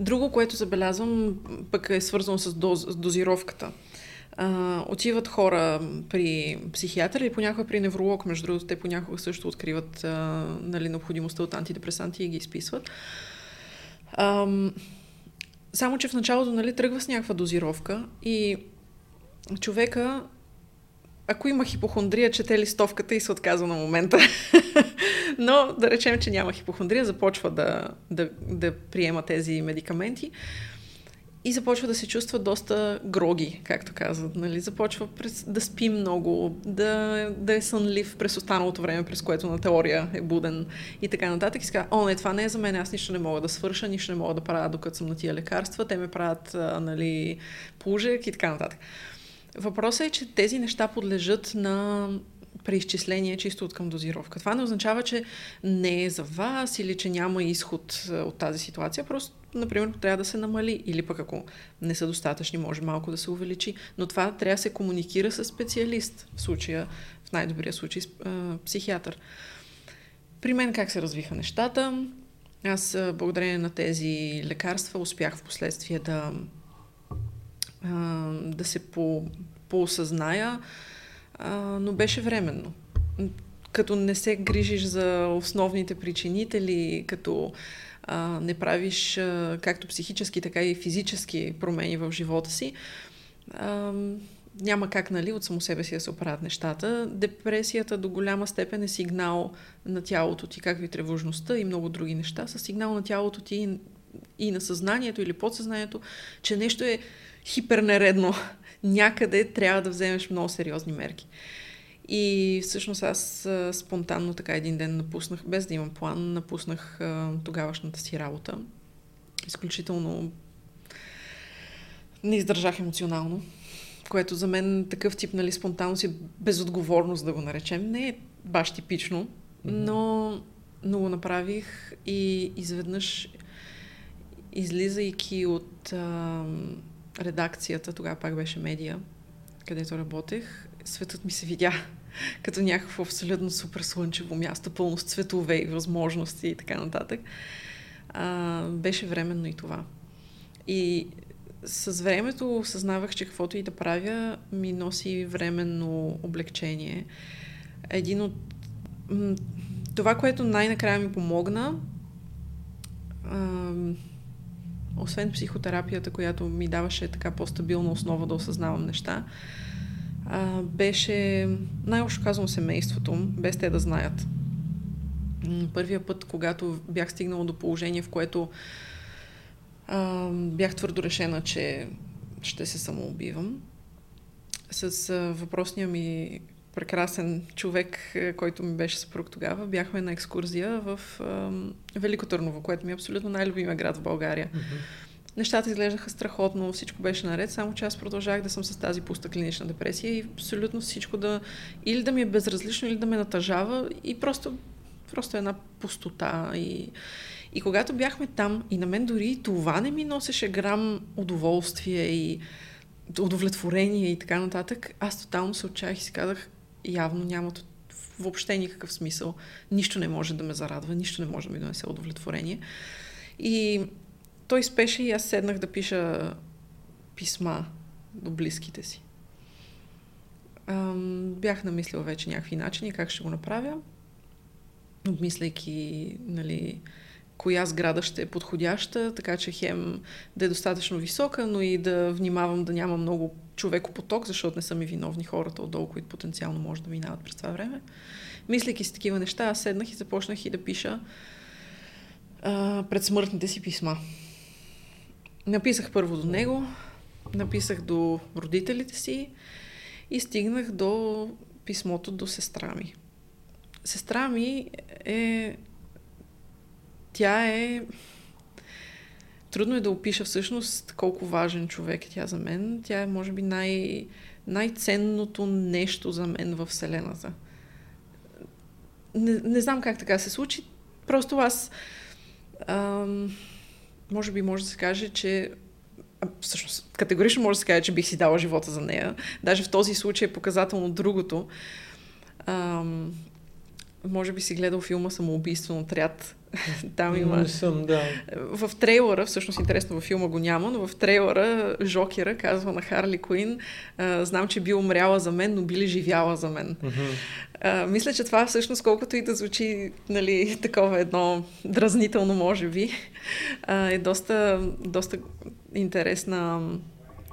Друго, което забелязвам, пък е свързано с, доз, с дозировката. А, отиват хора при психиатър или понякога при невролог, между другото, те понякога също откриват а, нали, необходимостта от антидепресанти и ги изписват. Ам, само, че в началото нали, тръгва с някаква дозировка и човека, ако има хипохондрия, чете листовката и се отказва на момента. Но да речем, че няма хипохондрия, започва да, да, да приема тези медикаменти и започва да се чувства доста гроги, както казват. Нали? Започва през, да спи много, да, да е сънлив през останалото време, през което на теория е буден и така нататък. И казва, о, не, това не е за мен, аз нищо не мога да свърша, нищо не мога да правя, докато съм на тия лекарства, те ме правят а, нали, пужек и така нататък. Въпросът е, че тези неща подлежат на преизчисление чисто от към дозировка. Това не означава, че не е за вас или че няма изход а, от тази ситуация. Просто, например, трябва да се намали или пък ако не са достатъчни, може малко да се увеличи. Но това трябва да се комуникира с специалист, в случая, в най-добрия случай, а, психиатър. При мен как се развиха нещата? Аз, а, благодарение на тези лекарства, успях в последствие да, да се по, поосъзная, но беше временно. Като не се грижиш за основните причинители, като а, не правиш а, както психически, така и физически промени в живота си, а, няма как, нали, от само себе си да се оправят нещата. Депресията до голяма степен е сигнал на тялото ти, както и тревожността и много други неща, са сигнал на тялото ти и, на съзнанието или подсъзнанието, че нещо е хипернередно. Някъде трябва да вземеш много сериозни мерки. И всъщност аз спонтанно така един ден напуснах, без да имам план, напуснах тогавашната си работа. Изключително не издържах емоционално, което за мен такъв тип нали, спонтанност и безотговорност да го наречем. Не е баш типично, но, но го направих и изведнъж излизайки от а, редакцията, тогава пак беше медия, където работех, светът ми се видя като някакво абсолютно супер слънчево място, пълно с цветове и възможности и така нататък. А, беше временно и това. И с времето осъзнавах, че каквото и да правя, ми носи временно облегчение. Един от... Това, което най-накрая ми помогна, освен психотерапията, която ми даваше така по-стабилна основа да осъзнавам неща, беше най-общо казвам семейството, без те да знаят. Първия път, когато бях стигнала до положение, в което бях твърдо решена, че ще се самоубивам, с въпросния ми прекрасен човек, а, който ми беше съпруг тогава, бяхме на екскурзия в а, Велико Търново, което ми е абсолютно най-любимия град в България. Нещата изглеждаха страхотно, всичко беше наред, само че аз продължавах да съм с тази пуста клинична депресия и абсолютно всичко да или да ми е безразлично, или да ме натъжава и просто, просто една пустота. И, и когато бяхме там, и на мен дори и това не ми носеше грам удоволствие и удовлетворение и така нататък, аз тотално се отчаях и си казах, явно няма т- въобще никакъв смисъл. Нищо не може да ме зарадва, нищо не може да ми донесе удовлетворение. И той спеше и аз седнах да пиша писма до близките си. Бях намислила вече някакви начини как ще го направя, обмисляйки нали, коя сграда ще е подходяща, така че хем да е достатъчно висока, но и да внимавам да няма много човекопоток, защото не са ми виновни хората отдолу, които потенциално може да минават през това време. Мислейки си такива неща, аз седнах и започнах и да пиша а, предсмъртните си писма. Написах първо до него, написах до родителите си и стигнах до писмото до сестра ми. Сестра ми е... Тя е... Трудно е да опиша всъщност колко важен човек е тя за мен. Тя е, може би, най... най-ценното нещо за мен в Вселената. не, не знам как така се случи. Просто аз ам, може би може да се каже, че всъщност категорично може да се каже, че бих си дала живота за нея. Даже в този случай е показателно другото. Ам, може би си гледал филма Самоубийствен отряд. Там има... Не съм, да. В трейлера, всъщност интересно във филма го няма, но в трейлера Жокера казва на Харли Куин, знам, че би умряла за мен, но би ли живяла за мен. А, мисля, че това всъщност, колкото и да звучи нали, такова едно дразнително, може би, а, е доста, доста интересна,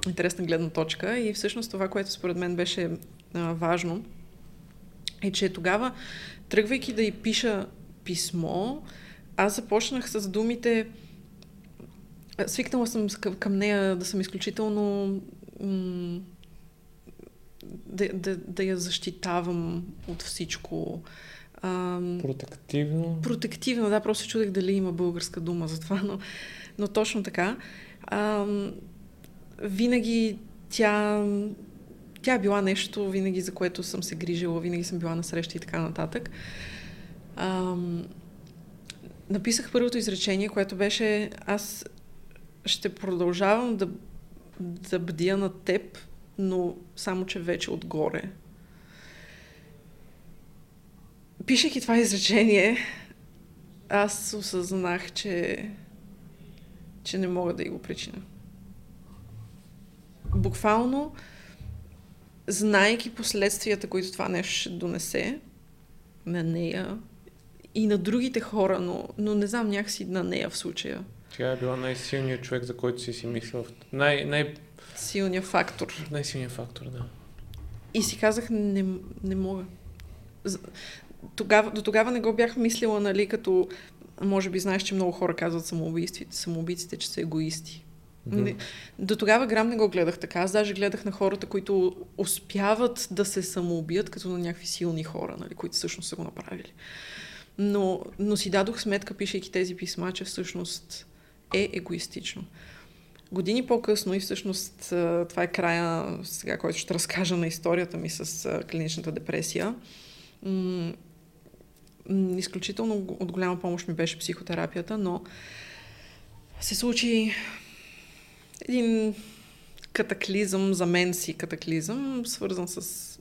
интересна гледна точка. И всъщност това, което според мен беше а, важно, е, че тогава, тръгвайки да й пиша писмо, аз започнах с думите. а, Свикнала съм към, нея да съм изключително. М- да, да, да я защитавам от всичко. Ам, Протективно. протективна, да, просто се чудех дали има българска дума за това, но, но точно така. Ам, винаги тя, тя е била нещо, винаги за което съм се грижила, винаги съм била на срещи и така нататък. Ам, написах първото изречение, което беше аз ще продължавам да, да бдя на теб, но само, че вече отгоре. Пишех това изречение, аз осъзнах, че, че не мога да й го причиня. Буквално, знаейки последствията, които това нещо ще донесе на нея и на другите хора, но, но не знам някакси на нея в случая. Тя е била най-силният човек, за който си си мислил. Най- най- Силният фактор. най-силният фактор, да. И си казах, не, не мога. Тогава, до тогава не го бях мислила, нали, като може би знаеш, че много хора казват самоубийците, че са егоисти. Не, до тогава грам не го гледах така. Аз даже гледах на хората, които успяват да се самоубият, като на някакви силни хора, нали, които всъщност са го направили. Но, но си дадох сметка, пишейки тези писма, че всъщност е егоистично. Години по-късно и всъщност това е края, сега, който ще разкажа на историята ми с клиничната депресия. Изключително от голяма помощ ми беше психотерапията, но се случи един катаклизъм, за мен си катаклизъм, свързан с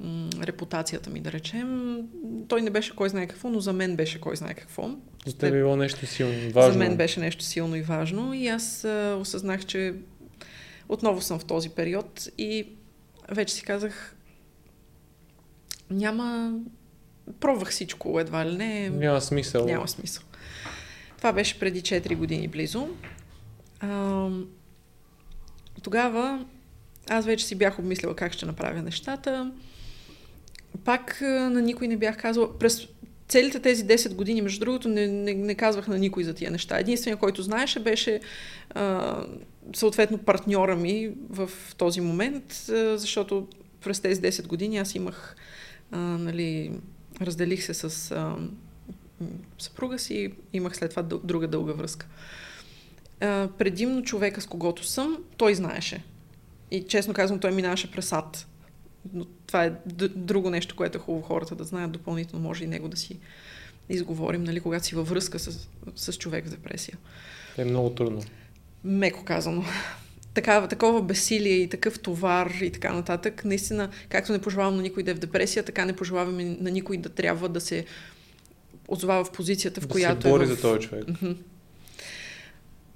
м- репутацията ми, да речем. Той не беше кой знае какво, но за мен беше кой знае какво. За теб е било нещо силно, важно. За мен беше нещо силно и важно и аз а, осъзнах, че отново съм в този период и вече си казах, няма... Пробвах всичко, едва ли не. Няма смисъл. Няма смисъл. Това беше преди 4 години близо. А, тогава аз вече си бях обмислила как ще направя нещата. Пак на никой не бях казала. През целите тези 10 години, между другото, не, не, не казвах на никой за тия неща. Единственият, който знаеше, беше а, съответно партньора ми в този момент, а, защото през тези 10 години аз имах, а, нали, разделих се с а, съпруга си, имах след това друга дълга връзка. А, предимно човека, с когото съм, той знаеше. И честно казвам, той минаваше през ад. Но това е д- друго нещо, което е хубаво хората да знаят допълнително. Може и него да си изговорим, нали, когато си във връзка с, с човек с депресия. Е много трудно. Меко казано. Такава, такова безсилие и такъв товар и така нататък. Наистина, както не пожелавам на никой да е в депресия, така не пожелавам и на никой да трябва да се озовава в позицията, в да която се бори е в... за този човек.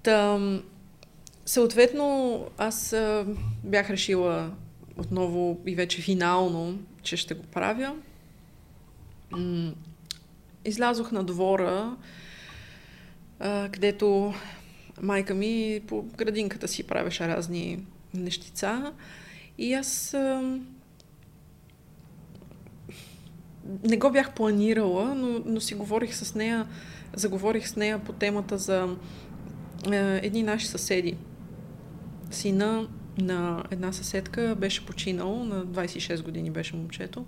Та, съответно, аз а, бях решила отново и вече финално, че ще го правя. Излязох на двора, където майка ми по градинката си правеше разни нещица. И аз не го бях планирала, но, но си говорих с нея, заговорих с нея по темата за едни наши съседи. Сина на една съседка беше починал, на 26 години беше момчето,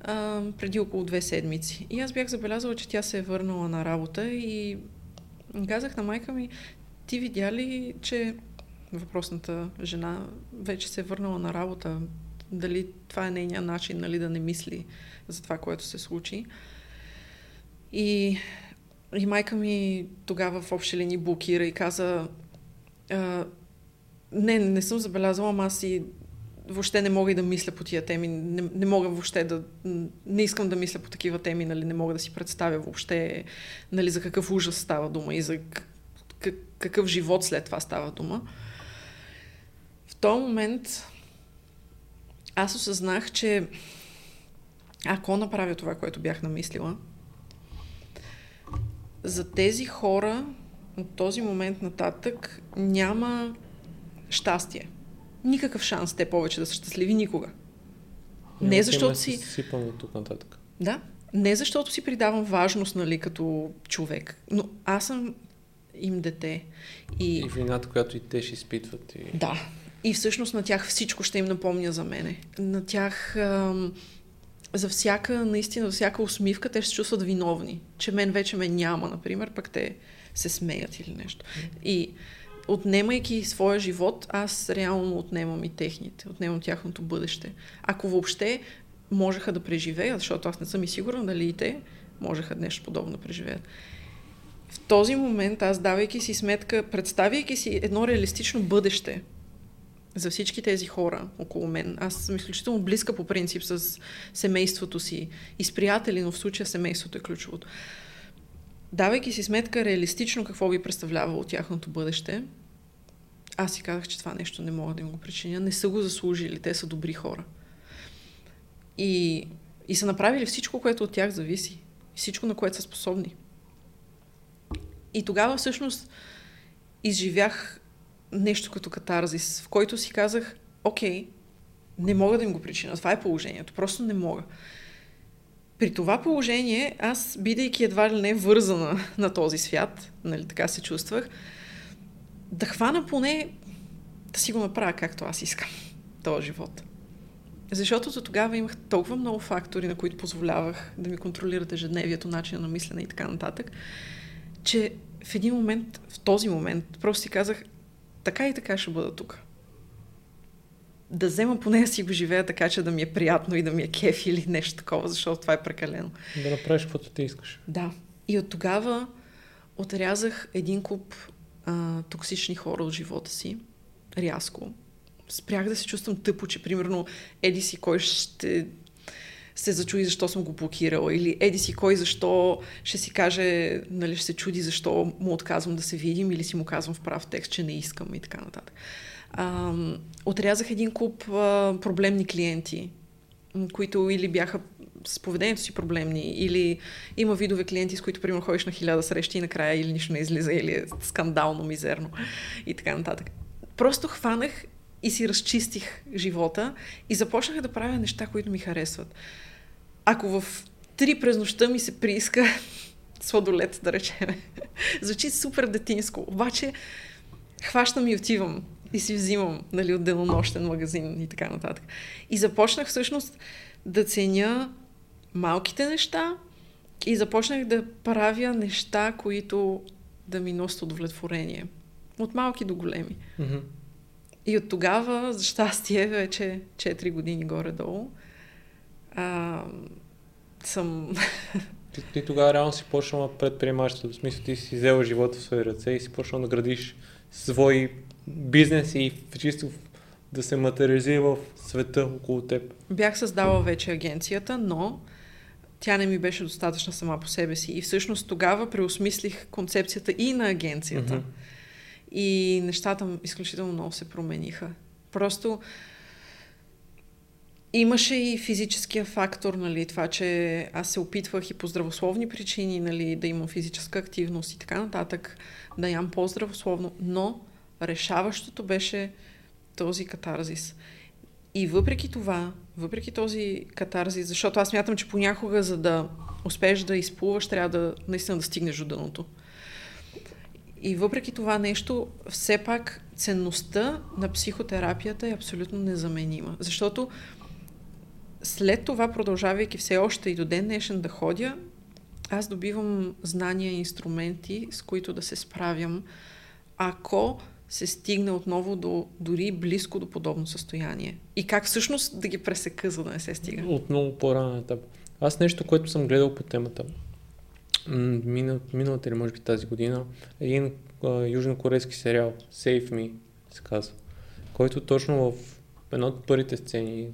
а, преди около две седмици. И аз бях забелязала, че тя се е върнала на работа и казах на майка ми, ти видя ли, че въпросната жена вече се е върнала на работа? дали това е нейният начин, нали, да не мисли за това, което се случи. И, и майка ми тогава в общи линии блокира и каза не, не съм забелязала, ама аз и въобще не мога и да мисля по тия теми. Не, не мога въобще да... Не искам да мисля по такива теми, нали, не мога да си представя въобще нали, за какъв ужас става дума и за какъв живот след това става дума. В този момент аз осъзнах, че ако направя това, което бях намислила, за тези хора от този момент нататък няма щастие. Никакъв шанс те повече да са щастливи никога. Не защото си... Сипам тук нататък. Да. Не защото си придавам важност, нали, като човек. Но аз съм им дете. И, и вината, която и те ще изпитват. И... Да. И всъщност на тях всичко ще им напомня за мене. На тях ам, за всяка, наистина, за всяка усмивка те ще се чувстват виновни. Че мен вече ме няма, например, пък те се смеят или нещо. И отнемайки своя живот, аз реално отнемам и техните, отнемам тяхното бъдеще. Ако въобще можеха да преживеят, защото аз не съм и сигурна дали и те можеха нещо подобно да преживеят. В този момент аз, давайки си сметка, представяйки си едно реалистично бъдеще за всички тези хора около мен, аз съм изключително близка по принцип с семейството си и с приятели, но в случая семейството е ключовото давайки си сметка реалистично какво би представлявало от тяхното бъдеще, аз си казах, че това нещо не мога да им го причиня. Не са го заслужили. Те са добри хора. И, и са направили всичко, което от тях зависи. Всичко, на което са способни. И тогава всъщност изживях нещо като катарзис, в който си казах, окей, не мога да им го причина. Това е положението. Просто не мога. При това положение, аз, бидейки едва ли не вързана на този свят, нали, така се чувствах, да хвана поне да си го направя както аз искам, този живот. Защото до тогава имах толкова много фактори, на които позволявах да ми контролират ежедневието, начина на мислене и така нататък, че в един момент, в този момент, просто си казах, така и така ще бъда тук да взема поне да си го живея така, че да ми е приятно и да ми е кеф или нещо такова, защото това е прекалено. Да направиш каквото ти искаш. Да. И от тогава отрязах един куп а, токсични хора от живота си, рязко. Спрях да се чувствам тъпо, че примерно еди си кой ще се зачуди защо съм го блокирала или еди си кой защо ще си каже, нали, ще се чуди защо му отказвам да се видим или си му казвам в прав текст, че не искам и така нататък а, отрязах един куп а, проблемни клиенти, които или бяха с поведението си проблемни, или има видове клиенти, с които, примерно, ходиш на хиляда срещи и накрая или нищо не излиза, или е скандално, мизерно и така нататък. Просто хванах и си разчистих живота и започнах да правя неща, които ми харесват. Ако в три през нощта ми се прииска сладолет, да речем, звучи супер детинско, обаче хващам и отивам и си взимам нали, от денонощен магазин и така нататък. И започнах всъщност да ценя малките неща и започнах да правя неща, които да ми носят удовлетворение. От малки до големи. Mm-hmm. И от тогава, за щастие, вече 4 години горе-долу, а, съм... Ти, ти тогава реално си почнала предприемачеството, в смисъл ти си взела живота в свои ръце и си почнал да градиш свои бизнес и чисто да се материализира в света около теб? Бях създала вече агенцията, но тя не ми беше достатъчна сама по себе си. И всъщност тогава преосмислих концепцията и на агенцията. Mm-hmm. И нещата изключително много се промениха. Просто имаше и физическия фактор, нали, това, че аз се опитвах и по здравословни причини, нали, да имам физическа активност и така нататък, да ям по-здравословно, но решаващото беше този катарзис. И въпреки това, въпреки този катарзис, защото аз мятам, че понякога, за да успееш да изплуваш, трябва да наистина да стигнеш до дъното. И въпреки това нещо, все пак ценността на психотерапията е абсолютно незаменима. Защото след това, продължавайки все още и до ден днешен да ходя, аз добивам знания и инструменти, с които да се справям, ако се стигне отново до дори близко до подобно състояние? И как всъщност да ги пресека, за да не се стига? От много по-ранен етап. Аз нещо, което съм гледал по темата, мина, миналата или може би тази година, един а, южнокорейски сериал, Save Me, се казва, който точно в една от първите сцени,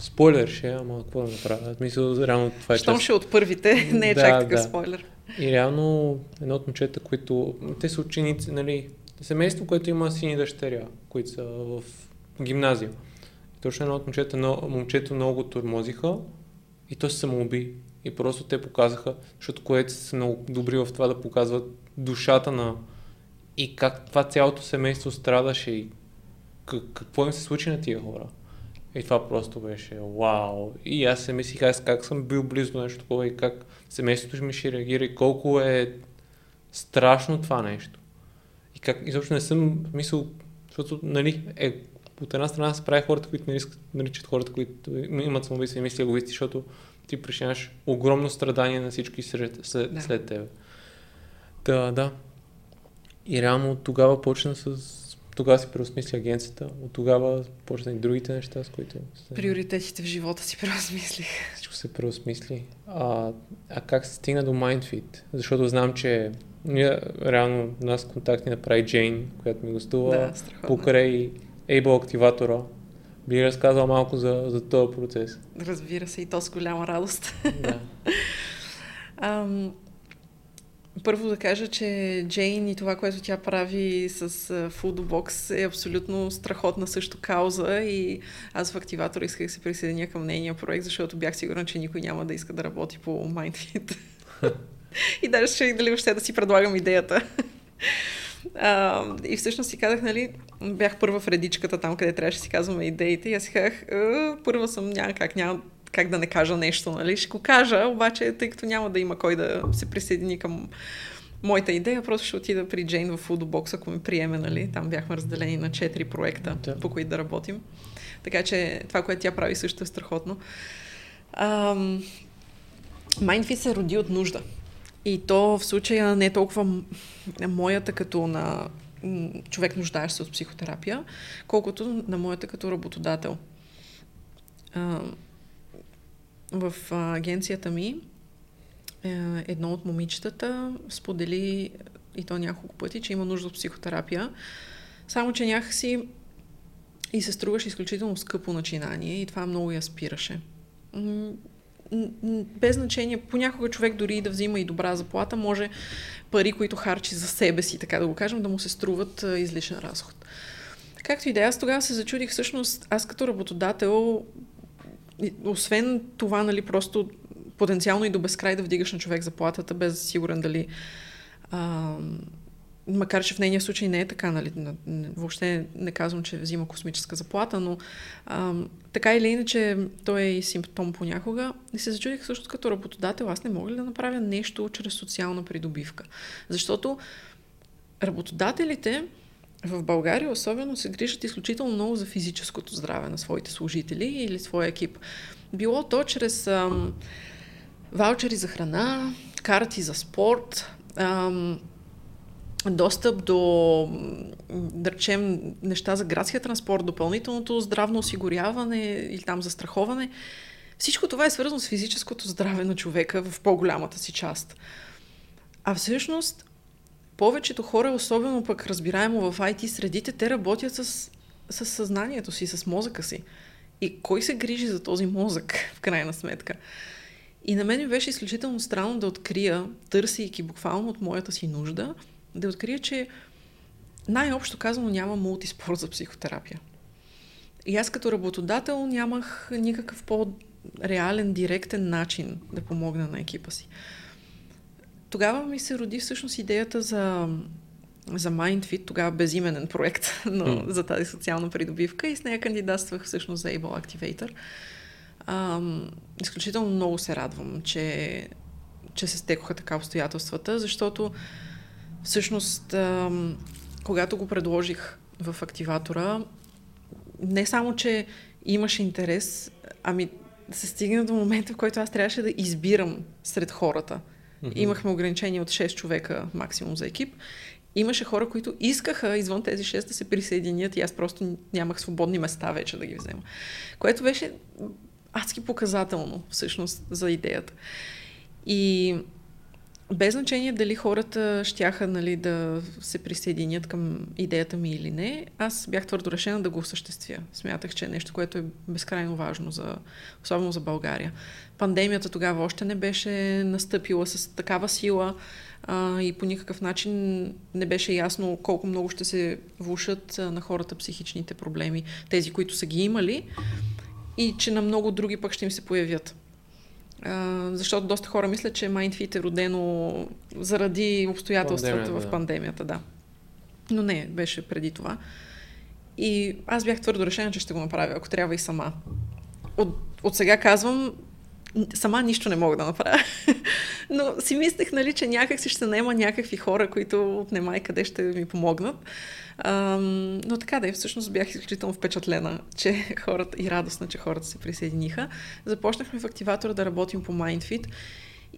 спойлер ще, ама какво да направя? Мисля, реално това е Щом ще от първите, не е да, чак такъв да. спойлер. И реално едно от момчета, които, те са ученици, нали, семейство, което има сини дъщеря, които са в гимназия. И точно едно от момчета, но, момчето много тормозиха и то се самоуби. И просто те показаха, защото което са много добри в това да показват душата на и как това цялото семейство страдаше и какво им се случи на тия хора. И това просто беше вау. И аз се мислих аз как съм бил близо до нещо такова и как семейството ми ще реагира и колко е страшно това нещо. Как изобщо не съм мисъл, защото, нали, е, от една страна се прави хората, които не искат, наричат хората, които имат самоубийство и мисли егоисти, защото ти причиняваш огромно страдание на всички след, след, да. след тебе. Да, да. И реално тогава почна с тогава си преосмисли агенцията, от тогава почна и другите неща, с които... Се... Приоритетите в живота си преосмислих. Всичко се преосмисли. А, а как се стигна до MindFit? Защото знам, че ние, реално нас контакти направи Джейн, която ми гостува, да, покрай Able активатора. Би разказал малко за, за този процес. Разбира се, и то с голяма радост. Да. Първо да кажа, че Джейн и това, което тя прави с Foodbox е абсолютно страхотна също кауза и аз в активатор исках да се присъединя към нейния проект, защото бях сигурна, че никой няма да иска да работи по MindFit. и даже ще дали въобще да си предлагам идеята. А, и всъщност си казах, нали, бях първа в редичката там, къде трябваше да си казваме идеите и аз си казах, първа съм, няма как, няма как да не кажа нещо, нали? Ще го кажа, обаче, тъй като няма да има кой да се присъедини към моята идея, просто ще отида при Джейн в Foodbox, ако ме приеме, нали? Там бяхме разделени на четири проекта, да. по които да работим. Така че това, което тя прави, също е страхотно. Ам... Mindfit се роди от нужда. И то в случая не е толкова моята като на човек нуждаещ се от психотерапия, колкото на моята като работодател в агенцията ми е, едно от момичетата сподели и то няколко пъти, че има нужда от психотерапия. Само, че някакси и се струваше изключително скъпо начинание и това много я спираше. Без значение, понякога човек дори да взима и добра заплата, може пари, които харчи за себе си, така да го кажем, да му се струват излишен разход. Както и да е, аз тогава се зачудих всъщност, аз като работодател освен това, нали, просто потенциално и до безкрай да вдигаш на човек заплатата, без сигурен дали... А, макар, че в нейния случай не е така, нали, въобще не казвам, че взима космическа заплата, но а, така или иначе той е и симптом понякога. И се зачудих също като работодател, аз не мога ли да направя нещо чрез социална придобивка. Защото работодателите в България особено се грижат изключително много за физическото здраве на своите служители или своя екип. Било то чрез ам, ваучери за храна, карти за спорт, ам, достъп до, да речем, неща за градския транспорт, допълнителното здравно осигуряване или там застраховане. Всичко това е свързано с физическото здраве на човека в по-голямата си част. А всъщност повечето хора, особено пък разбираемо в IT средите, те работят с, с съзнанието си, с мозъка си. И кой се грижи за този мозък, в крайна сметка? И на мен ми беше изключително странно да открия, търсейки буквално от моята си нужда, да открия, че най-общо казано няма мултиспорт за психотерапия. И аз като работодател нямах никакъв по-реален, директен начин да помогна на екипа си тогава ми се роди всъщност идеята за, за MindFit, тогава безименен проект но, mm. за тази социална придобивка и с нея кандидатствах всъщност за Able Activator. Ам, изключително много се радвам, че, че се стекоха така обстоятелствата, защото всъщност ам, когато го предложих в активатора, не само, че имаше интерес, ами се стигна до момента, в който аз трябваше да избирам сред хората – Mm-hmm. Имахме ограничение от 6 човека максимум за екип. имаше хора, които искаха извън тези 6 да се присъединят и аз просто нямах свободни места вече да ги взема. Което беше адски показателно всъщност за идеята. И без значение дали хората щяха нали, да се присъединят към идеята ми или не, аз бях твърдо решена да го осъществя. Смятах, че е нещо, което е безкрайно важно, за, особено за България. Пандемията тогава още не беше настъпила с такава сила а, и по никакъв начин не беше ясно колко много ще се влушат на хората психичните проблеми, тези, които са ги имали и че на много други пък ще им се появят. А, защото доста хора мислят, че MindFit е родено заради обстоятелствата Пандемия, в пандемията, да. Но не, беше преди това. И аз бях твърдо решена, че ще го направя, ако трябва и сама. От, от сега казвам, сама нищо не мога да направя. Но си мислех, нали, че някак си ще наема някакви хора, които от немай къде ще ми помогнат. Но така да, всъщност бях изключително впечатлена, че хората и радостна, че хората се присъединиха. Започнахме в активатора да работим по MindFit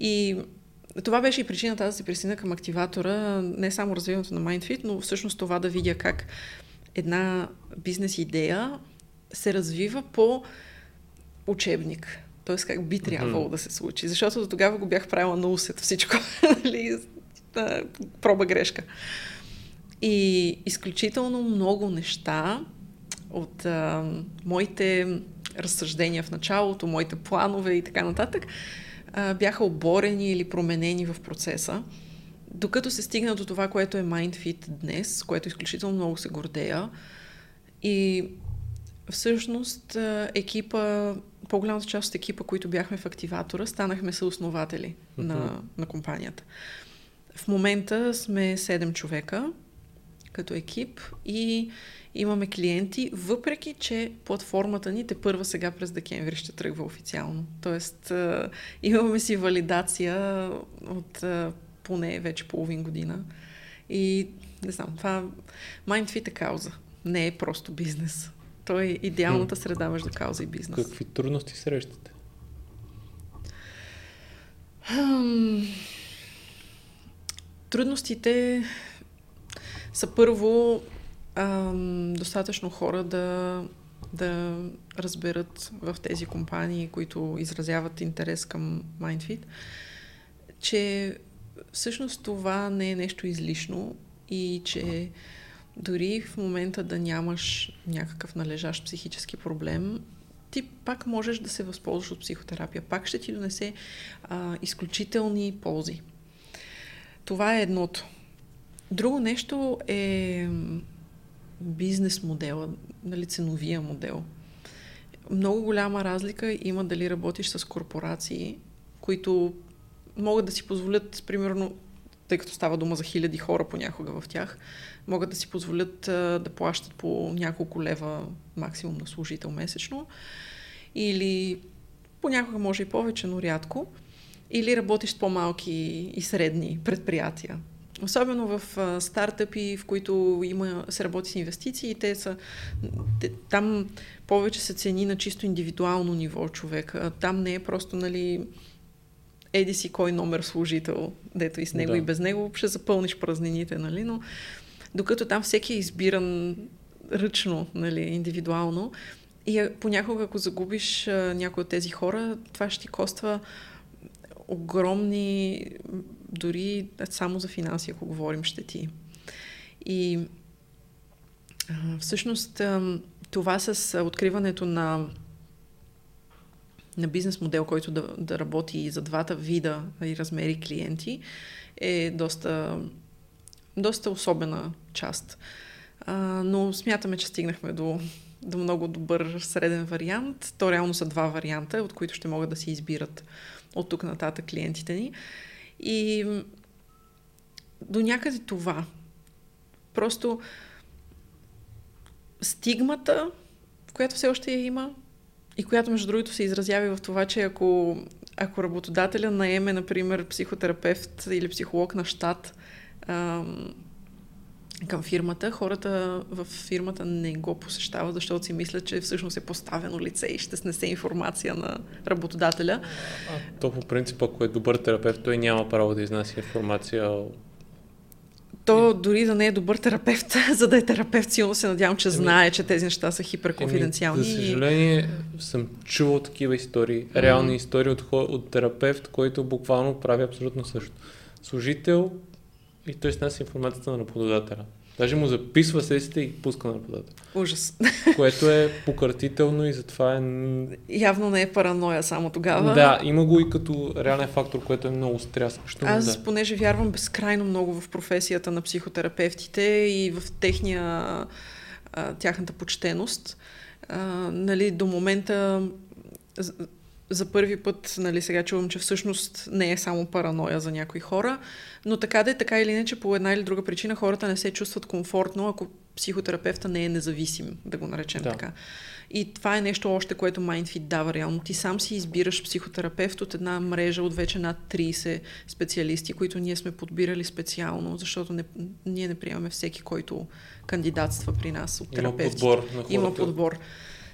и това беше и причината да се присъединя към активатора, не само развиването на MindFit, но всъщност това да видя как една бизнес идея се развива по учебник. Т.е. как би трябвало mm-hmm. да се случи. Защото до тогава го бях правила на усет всичко. нали? Проба грешка. И изключително много неща от а, моите разсъждения в началото, моите планове и така нататък, а, бяха оборени или променени в процеса. Докато се стигна до това, което е MindFit днес, което изключително много се гордея. И всъщност екипа, по-голямата част от екипа, които бяхме в активатора, станахме съоснователи uh-huh. на, на компанията. В момента сме 7 човека като екип и имаме клиенти, въпреки че платформата ни те първа сега през декември ще тръгва официално. Тоест имаме си валидация от поне вече половин година. И не знам, това MindFit е кауза. Не е просто бизнес. Той е идеалната среда между кауза и бизнес. Какви трудности срещате? трудностите са първо ам, достатъчно хора да, да разберат в тези компании, които изразяват интерес към MindFit, че всъщност това не е нещо излишно и че дори в момента да нямаш някакъв належащ психически проблем, ти пак можеш да се възползваш от психотерапия. Пак ще ти донесе а, изключителни ползи. Това е едното. Друго нещо е бизнес модела, нали, ценовия модел. Много голяма разлика има дали работиш с корпорации, които могат да си позволят, примерно, тъй като става дума за хиляди хора понякога в тях, могат да си позволят а, да плащат по няколко лева максимум на служител месечно. Или понякога може и повече, но рядко. Или работиш с по-малки и средни предприятия. Особено в а, стартъпи, в които има, се работи с инвестиции, те са, те, там повече се цени на чисто индивидуално ниво човека. Там не е просто, нали, еди си кой номер служител, дето и с него да. и без него ще запълниш празнините, нали, но докато там всеки е избиран ръчно, нали, индивидуално. И понякога, ако загубиш а, някой от тези хора, това ще ти коства огромни, дори само за финанси, ако говорим, щети. И всъщност това с откриването на на бизнес модел, който да, да работи и за двата вида и размери клиенти, е доста, доста особена част. А, но смятаме, че стигнахме до, до много добър среден вариант. То реално са два варианта, от които ще могат да си избират от тук нататък клиентите ни. И до някъде това. Просто стигмата, която все още я има и която между другото се изразява в това, че ако, ако работодателя наеме, например, психотерапевт или психолог на щат, ам, към фирмата, хората в фирмата не го посещават, защото си мислят, че всъщност е поставено лице и ще снесе информация на работодателя. А, то по принцип, ако е добър терапевт, той няма право да изнася информация То дори да не е добър терапевт, за да е терапевт, силно се надявам, че знае, че тези неща са хиперконфиденциални. За съжаление, съм чувал такива истории, реални истории от, от терапевт, който буквално прави абсолютно също. Служител и той снася информацията на работодателя. Даже му записва сесите и пуска на работата. Ужас. Което е пократително и затова е... Явно не е параноя само тогава. Да, има го и като реален фактор, което е много стряскащо. Аз, да. понеже вярвам безкрайно много в професията на психотерапевтите и в техния, тяхната почтеност, а, нали, до момента за първи път, нали, сега чувам, че всъщност не е само параноя за някои хора, но така да е, така или иначе, по една или друга причина хората не се чувстват комфортно, ако психотерапевта не е независим, да го наречем да. така. И това е нещо още, което MindFit дава реално. Ти сам си избираш психотерапевт от една мрежа от вече над 30 специалисти, които ние сме подбирали специално, защото не, ние не приемаме всеки, който кандидатства при нас от терапевти. Има подбор на хората. Има подбор.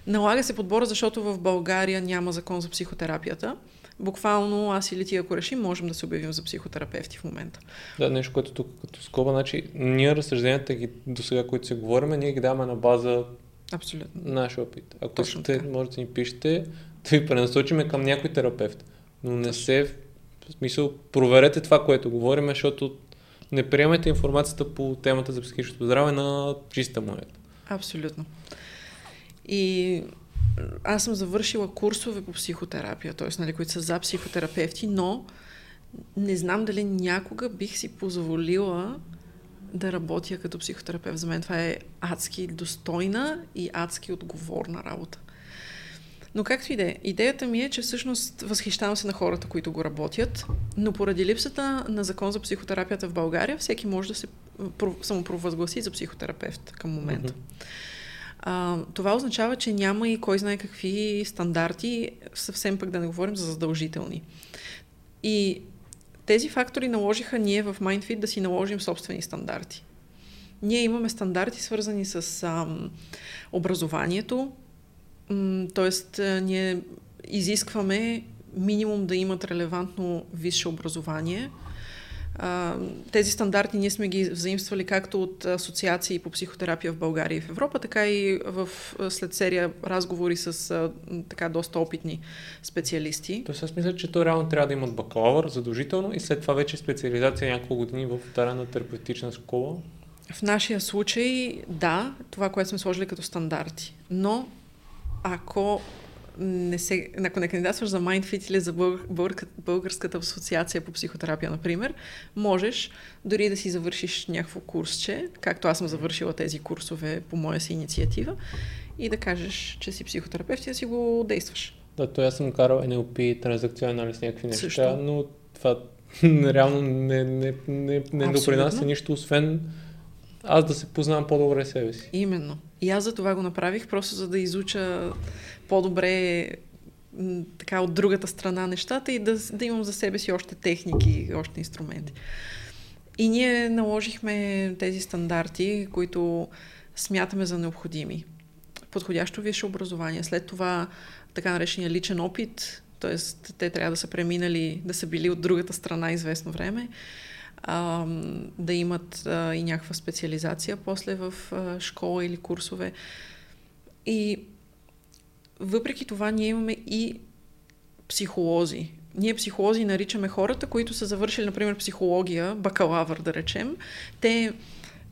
Налага се подбора, защото в България няма закон за психотерапията. Буквално аз или ти, ако решим, можем да се обявим за психотерапевти в момента. Да, нещо, което тук като скоба, значи ние разсъжденията ги до сега, които се говорим, ние ги даваме на база Абсолютно. наш опит. Ако Точно ще, така. можете да ни пишете, да ви пренасочиме към някой терапевт. Но не Точно. се, в смисъл, проверете това, което говорим, защото не приемайте информацията по темата за психическото здраве на чиста монета. Абсолютно. И аз съм завършила курсове по психотерапия, т.е. Нали, които са за психотерапевти, но не знам дали някога бих си позволила да работя като психотерапевт. За мен това е адски достойна и адски отговорна работа. Но както и да е, идеята ми е, че всъщност възхищавам се на хората, които го работят, но поради липсата на закон за психотерапията в България, всеки може да се самопровъзгласи за психотерапевт към момента. Mm-hmm. А, това означава, че няма и кой знае какви стандарти, съвсем пък да не говорим за задължителни. И тези фактори наложиха ние в MindFit да си наложим собствени стандарти. Ние имаме стандарти, свързани с ам, образованието, т.е. ние изискваме минимум да имат релевантно висше образование – а, тези стандарти ние сме ги взаимствали както от асоциации по психотерапия в България и в Европа, така и в, след серия разговори с а, така доста опитни специалисти. Тоест аз мисля, че то реално трябва да имат бакалавър задължително и след това вече специализация няколко години в дарена терапевтична школа. В нашия случай, да, това, което сме сложили като стандарти. Но ако не се, ако не кандидатстваш за MindFit или за бъл, бъл, Българската асоциация по психотерапия, например, можеш дори да си завършиш някакво курсче, както аз съм завършила тези курсове по моя си инициатива, и да кажеш, че си психотерапевт и да си го действаш. Да, то аз съм карал NLP, транзакционен анализ, някакви неща, Също. но това реално не, не, не, не допринася нищо, освен аз да се познавам по-добре себе си. Именно. И аз за това го направих, просто за да изуча по-добре така от другата страна нещата и да, да имам за себе си още техники, още инструменти. И ние наложихме тези стандарти, които смятаме за необходими. Подходящо висше образование, след това така наречения личен опит, т.е. те трябва да са преминали, да са били от другата страна известно време, а, да имат а, и някаква специализация после в а, школа или курсове. И въпреки това ние имаме и психолози. Ние психолози наричаме хората, които са завършили, например, психология, бакалавър, да речем. Те,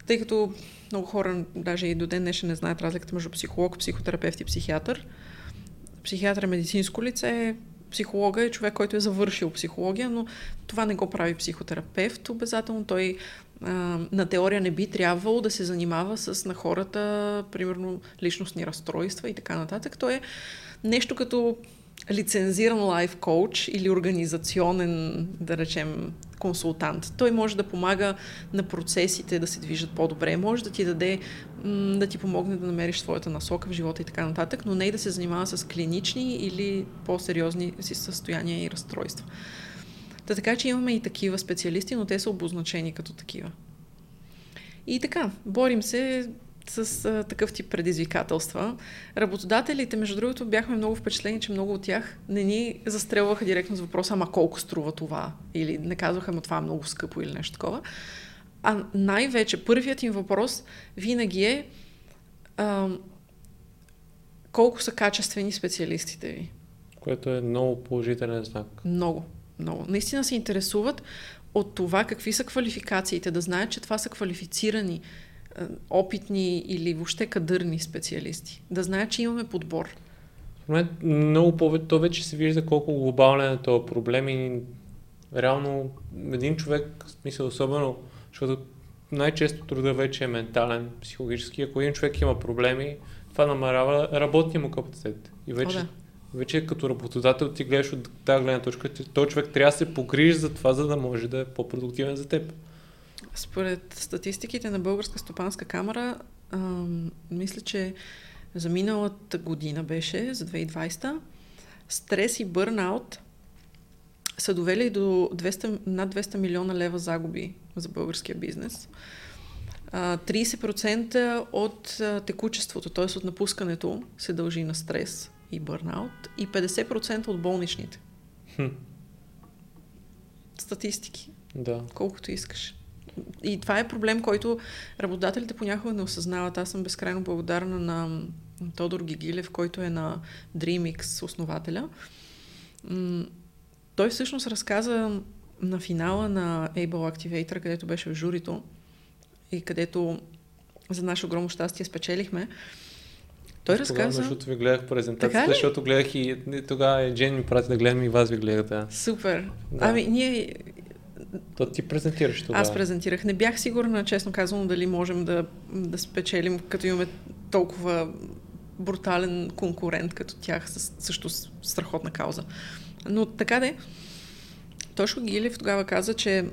тъй като много хора, даже и до ден днешен не знаят разликата между психолог, психотерапевт и психиатър. Психиатър е медицинско лице, психолога е човек, който е завършил психология, но това не го прави психотерапевт. Обязателно той а, на теория не би трябвало да се занимава с на хората, примерно, личностни разстройства и така нататък. Той е нещо като лицензиран лайф коуч или организационен, да речем, консултант. Той може да помага на процесите да се движат по-добре, може да ти даде, да ти помогне да намериш своята насока в живота и така нататък, но не и да се занимава с клинични или по-сериозни си състояния и разстройства. Та така, че имаме и такива специалисти, но те са обозначени като такива. И така, борим се с а, такъв тип предизвикателства. Работодателите, между другото, бяхме много впечатлени, че много от тях не ни застрелваха директно с въпроса, ама колко струва това? Или не казваха, ама това е много скъпо или нещо такова. а най-вече първият им въпрос винаги е а, колко са качествени специалистите ви. Което е много положителен знак. Много, много. Наистина се интересуват от това какви са квалификациите, да знаят, че това са квалифицирани, опитни или въобще кадърни специалисти. Да знаят, че имаме подбор. В момент много повече, то вече се вижда колко глобален е този проблем и реално един човек, в смисъл особено, защото най-често труда вече е ментален, психологически. Ако един човек има проблеми, това намалява работния му капацитет. И вече, О, да. вече като работодател ти гледаш от тази гледна точка, този човек трябва да се погрижи за това, за да може да е по-продуктивен за теб. Според статистиките на Българска стопанска камера, ам, мисля, че за миналата година беше, за 2020, стрес и бърнаут са довели до 200, над 200 милиона лева загуби за българския бизнес. 30% от текучеството, т.е. от напускането, се дължи на стрес и бърнаут и 50% от болничните. Хм. Статистики. Да. Колкото искаш. И това е проблем, който работодателите понякога не осъзнават. Аз съм безкрайно благодарна на Тодор Гигилев, който е на DreamX основателя. Той всъщност разказа на финала на Able Activator, където беше в журито и където за наше огромно щастие спечелихме. Той Аз разказа... Защото ви гледах презентацията, защото гледах и тогава Джен ми прати да гледам и вас ви гледах. Да. Супер. Да. Ами ние то ти презентираш това. Аз презентирах. Не бях сигурна, честно казвам, дали можем да, да спечелим, като имаме толкова брутален конкурент като тях, с, също с страхотна кауза. Но така де, Тошко Гилев тогава каза, че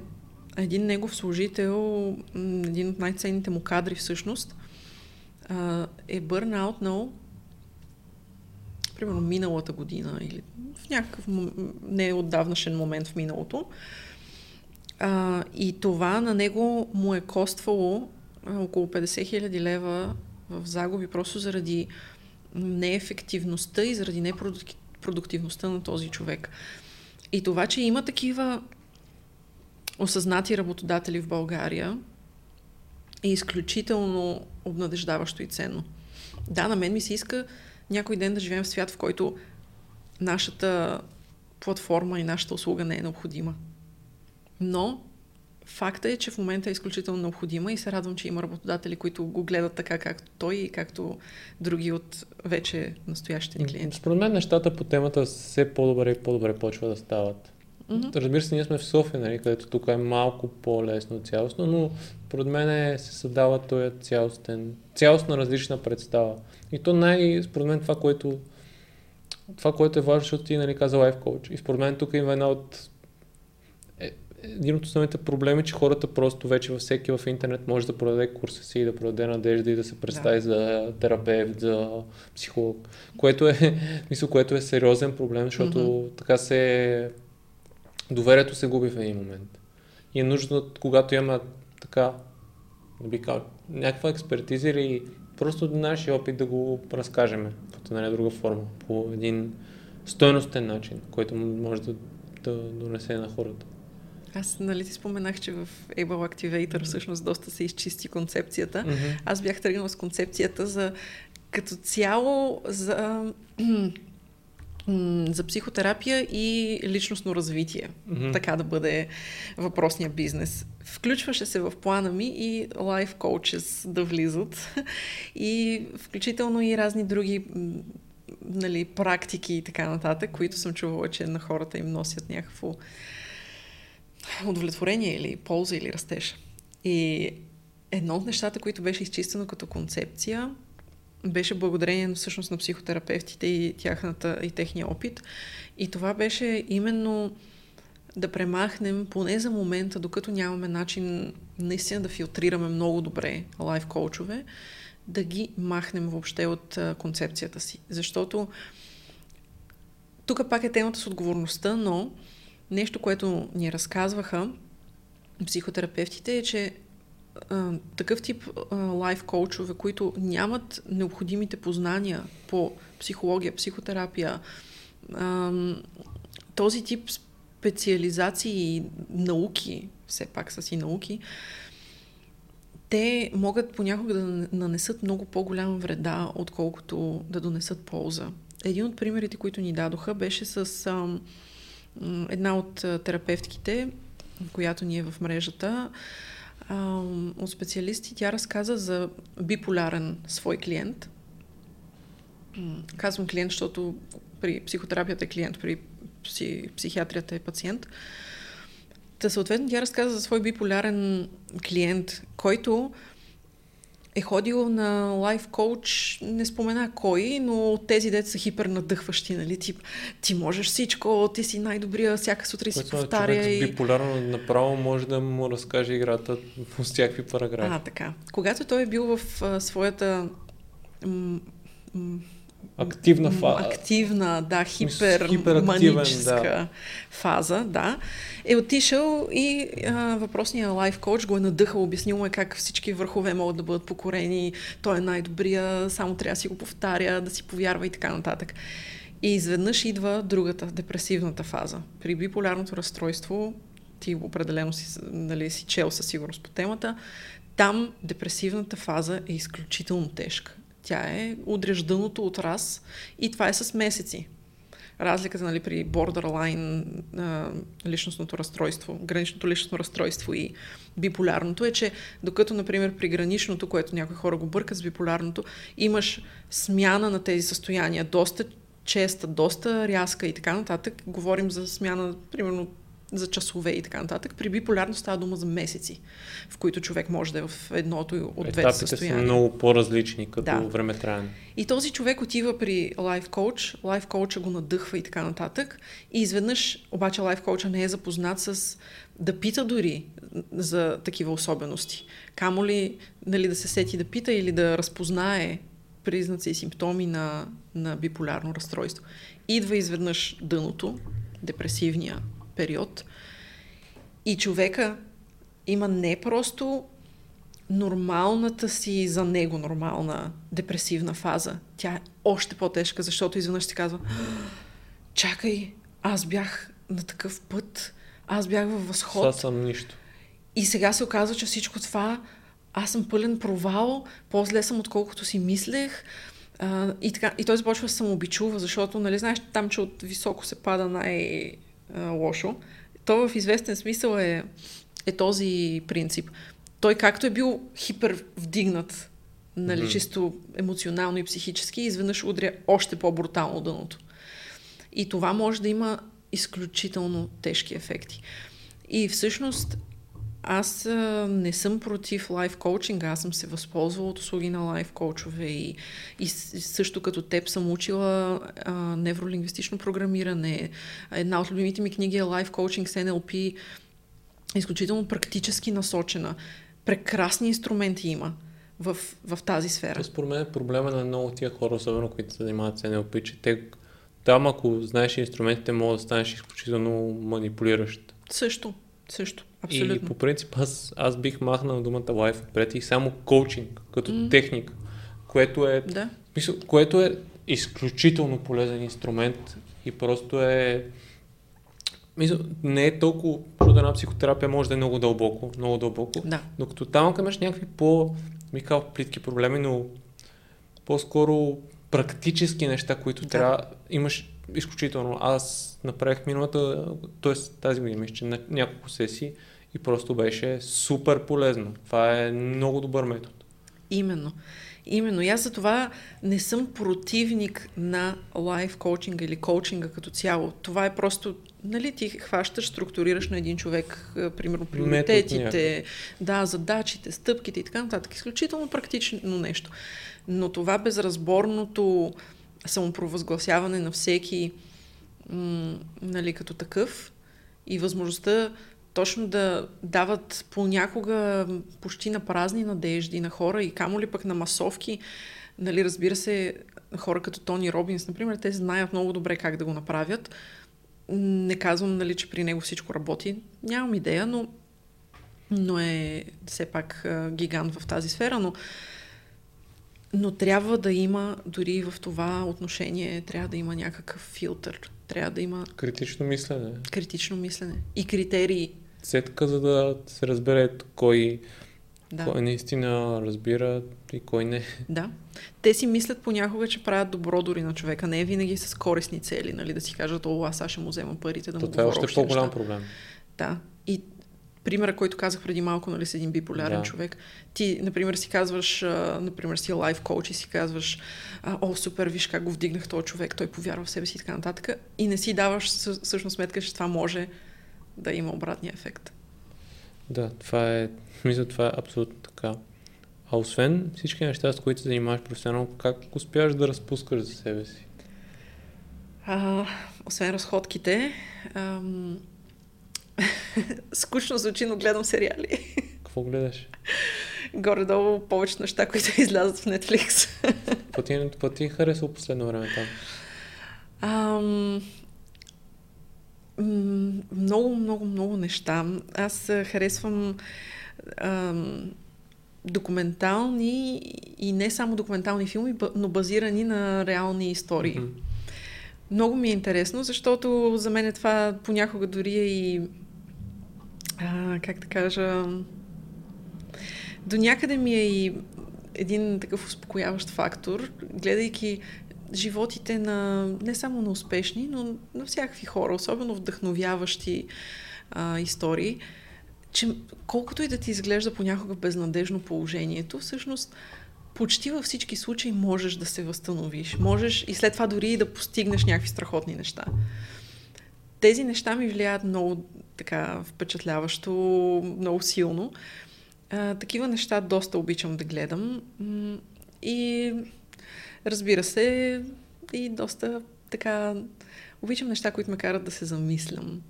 един негов служител, един от най-ценните му кадри всъщност, е бърнаутнал примерно миналата година или в някакъв не отдавнашен момент в миналото. А, и това на него му е коствало около 50 хиляди лева в загуби, просто заради неефективността и заради непродуктивността на този човек. И това, че има такива осъзнати работодатели в България, е изключително обнадеждаващо и ценно. Да, на мен ми се иска някой ден да живеем в свят, в който нашата платформа и нашата услуга не е необходима. Но факта е, че в момента е изключително необходима и се радвам, че има работодатели, които го гледат така, както той и както други от вече настоящите клиенти. Според мен нещата по темата все по-добре и по-добре почва да стават. Mm-hmm. Разбира се, ние сме в София, нали, където тук е малко по-лесно цялостно, но според мен се създава този цялостен, цялостна различна представа. И то най, според мен, това, което това, което е важно, защото ти нали, каза лайф коуч. И според мен тук има една от един от основните проблеми, че хората просто вече във всеки в интернет може да продаде курса си, да продаде надежда и да се представи да. за терапевт, за психолог, което е, мисля, което е сериозен проблем, защото mm-hmm. така се доверието се губи в един момент. И е нужно, когато има така, не би казал, някаква експертиза или просто нашия опит да го разкажем под една друга форма, по един стойностен начин, който може да, да донесе на хората. Аз, нали ти споменах, че в Able Activator всъщност доста се изчисти концепцията. Mm-hmm. Аз бях тръгнала с концепцията за като цяло за за психотерапия и личностно развитие. Mm-hmm. Така да бъде въпросния бизнес. Включваше се в плана ми и лайф коучес да влизат и включително и разни други нали, практики и така нататък, които съм чувала, че на хората им носят някакво удовлетворение или полза или растеж. И едно от нещата, които беше изчистено като концепция, беше благодарение всъщност на психотерапевтите и, тяхната, и техния опит. И това беше именно да премахнем, поне за момента, докато нямаме начин наистина да филтрираме много добре лайф коучове, да ги махнем въобще от концепцията си. Защото тук пак е темата с отговорността, но Нещо, което ни разказваха психотерапевтите е, че а, такъв тип лайф коучове, които нямат необходимите познания по психология, психотерапия, а, този тип специализации и науки, все пак са си науки, те могат понякога да нанесат много по-голяма вреда, отколкото да донесат полза. Един от примерите, които ни дадоха, беше с а, една от терапевтките, която ни е в мрежата, от специалисти. Тя разказа за биполярен свой клиент. Казвам клиент, защото при психотерапията е клиент, при пси, психиатрията е пациент. Та съответно тя разказа за свой биполярен клиент, който е ходил на лайф коуч, не спомена кой, но тези деца са хипер надъхващи, нали? Тип, ти можеш всичко, ти си най-добрия, всяка сутрин си повтаря. Човек и... биполярно направо може да му разкаже играта в всякакви параграфи. А, така. Когато той е бил в а, своята м- м- Активна фаза. Активна, да, хиперманическа да. фаза, да. Е отишъл и а, въпросният лайф коуч го е надъхал, обяснил му е как всички върхове могат да бъдат покорени, той е най-добрия, само трябва да си го повтаря, да си повярва и така нататък. И изведнъж идва другата, депресивната фаза. При биполярното разстройство, ти определено си, нали, си чел със сигурност по темата, там депресивната фаза е изключително тежка. Тя е удряш дъното от раз и това е с месеци. Разликата нали, при borderline личностното разстройство, граничното личностно разстройство и биполярното е, че докато, например, при граничното, което някои хора го бъркат с биполярното, имаш смяна на тези състояния, доста честа, доста рязка и така нататък. Говорим за смяна, примерно, за часове и така нататък. При биполярно става дума за месеци, в които човек може да е в едното от двете състояния. са много по-различни като да. времетраене. И този човек отива при лайф коуч, лайф коуча го надъхва и така нататък. И изведнъж обаче лайф коуча не е запознат с да пита дори за такива особености. Камо ли нали, да се сети да пита или да разпознае признаци и симптоми на, на биполярно разстройство. Идва изведнъж дъното, депресивния период. И човека има не просто нормалната си за него нормална депресивна фаза. Тя е още по-тежка, защото изведнъж си казва чакай, аз бях на такъв път, аз бях във възход. Сега съм нищо. И сега се оказва, че всичко това, аз съм пълен провал, по-зле съм отколкото си мислех. А, и, така, и той започва да самообичува, защото, нали, знаеш, там, че от високо се пада най- а, лошо. То в известен смисъл е, е този принцип. Той както е бил хипер вдигнат, нали, mm-hmm. чисто емоционално и психически, изведнъж удря още по-брутално дъното. И това може да има изключително тежки ефекти. И всъщност аз а, не съм против лайф коучинга, аз съм се възползвала от услуги на лайф коучове и, и също като теб съм учила а, невролингвистично програмиране. Една от любимите ми книги е Life Coaching с NLP, изключително практически насочена. Прекрасни инструменти има в, в тази сфера. Според мен проблема на много тия хора, особено които се занимават с NLP, че те там, ако знаеш инструментите, може да станеш изключително манипулиращ. Също, също. Абсолютно. И по принцип аз, аз бих махнал думата лайф отпред и само коучинг като mm. техника, което е, да. мисъл, което е изключително полезен инструмент и просто е мисъл, не е толкова, защото една психотерапия може да е много дълбоко, много дълбоко, да. докато там имаш някакви по, ми плитки проблеми, но по-скоро практически неща, които да. трябва, имаш изключително. Аз направих миналата, т.е. тази година, мисля, че на няколко сесии и просто беше супер полезно. Това е много добър метод. Именно. Именно. И аз за това не съм противник на лайф коучинга или коучинга като цяло. Това е просто, нали, ти хващаш, структурираш на един човек, примерно, приоритетите, да, задачите, стъпките и така нататък. Изключително практично нещо. Но това безразборното самопровъзгласяване на всеки м- нали, като такъв и възможността точно да дават понякога почти на празни надежди на хора и камо ли пък на масовки. Нали, разбира се, хора като Тони Робинс, например, те знаят много добре как да го направят. Не казвам, нали, че при него всичко работи. Нямам идея, но, но е все пак гигант в тази сфера. Но но трябва да има, дори в това отношение, трябва да има някакъв филтър. Трябва да има... Критично мислене. Критично мислене. И критерии. Сетка, за да се разбере кой Да. Кой наистина разбира и кой не. Да. Те си мислят понякога, че правят добро дори на човека. Не е винаги с корисни цели, нали, да си кажат, о, аз сега ще му взема парите да То му това е още по-голям проблем. Да. И примера, който казах преди малко, нали, с един биполярен Да. човек. Ти, например, си казваш, а, например, си лайф коуч и си казваш, а, о, супер, виж как го вдигнах този човек, той повярва в себе си и така нататък. И не си даваш съ- всъщност сметка, че това може да има обратния ефект. Да, това е, мисля, това е абсолютно така. А освен всички неща, с които се занимаваш професионално, как успяваш да разпускаш за себе си? А, освен разходките, ам... скучно звучи, но гледам сериали. Какво гледаш? Горе-долу повечето неща, които излязат в Netflix. Какво ти, какво ти е харесало последно време там? Ам... Много, много, много неща. Аз харесвам ам, документални и не само документални филми, но базирани на реални истории. Мгм. Много ми е интересно, защото за мен е това понякога дори е и а, как да кажа до някъде ми е и един такъв успокояващ фактор, гледайки животите на не само на успешни, но на всякакви хора, особено вдъхновяващи а, истории, че колкото и да ти изглежда понякога безнадежно положението, всъщност почти във всички случаи можеш да се възстановиш. Можеш и след това дори и да постигнеш някакви страхотни неща. Тези неща ми влияят много така впечатляващо, много силно. А, такива неща доста обичам да гледам. И разбира се, и доста така обичам неща, които ме карат да се замислям.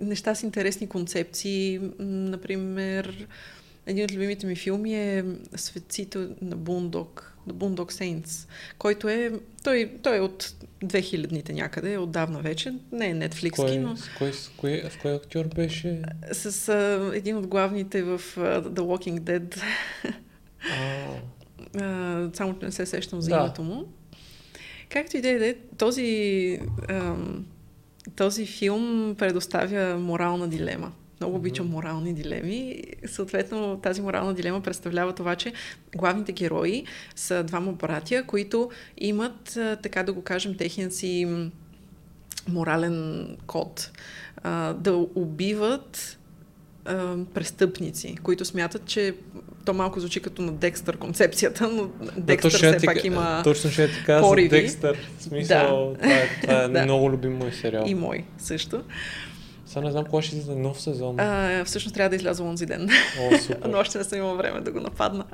Неща с интересни концепции. Например, един от любимите ми филми е Светците на Бундок, на Бундок Saints, който е, той, той е от 2000-ните някъде, отдавна вече, не е Netflix, Кой, но с, кой, с, кой, с кой актьор беше? с а, един от главните в а, The Walking Dead, А, а, само че не се сещам за Да. името му. Както и да е, да е, този, ам, този филм предоставя морална дилема. Много обичам морални дилеми. Съответно, тази морална дилема представлява това, че главните герои са двама братя, които имат, така да го кажем, техния си морален код. А, да убиват а, престъпници, които смятат, че то малко звучи като на Декстър концепцията, но Декстър все ти пак има Точно ще ти кажа за. Декстър. В смисъл, това е, това е Да. много любим мой сериал. и мой също. Сега не знам кога ще излезе нов сезон. А, всъщност трябва да изляза онзи ден, О, супер. но още не съм имала време да го нападна.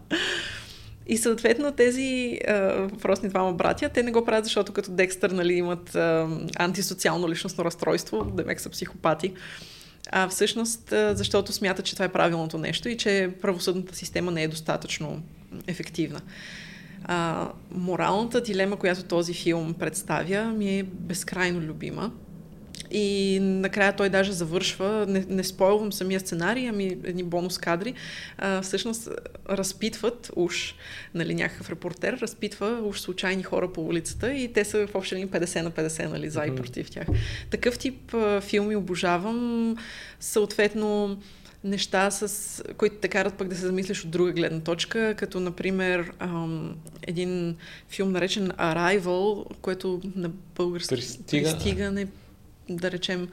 И съответно тези а, въпросни двама братя, те не го правят, защото като Декстър нали, имат а, антисоциално личностно разстройство, демек са психопати, а всъщност а, защото смятат, че това е правилното нещо и че правосъдната система не е достатъчно ефективна. А, моралната дилема, която този филм представя, ми е безкрайно любима. И накрая той даже завършва, не, не спойлвам самия сценарий, ами едни бонус кадри, а, всъщност разпитват уж, нали, някакъв репортер разпитва уж случайни хора по улицата и те са в общи линии 50 на 50, нали, за и против тях. Такъв тип а, филми обожавам, съответно неща, с, които те карат пък да се замислиш от друга гледна точка, като например ам, един филм наречен Arrival, което на български Пристига- пристигане, да речем,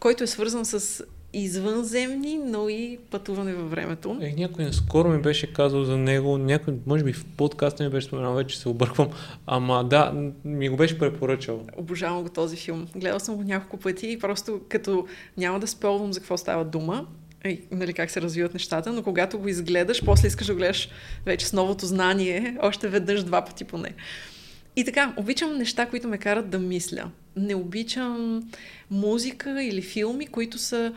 който е свързан с извънземни, но и пътуване във времето. Е, някой наскоро ми беше казал за него, някой, може би в подкаста ми беше споменал, вече се обърквам, ама да, ми го беше препоръчал. Обожавам го този филм. Гледала съм го няколко пъти и просто като няма да спелвам за какво става дума, и, нали, как се развиват нещата, но когато го изгледаш, после искаш да го гледаш вече с новото знание, още веднъж два пъти поне. И така, обичам неща, които ме карат да мисля. Не обичам музика или филми, които са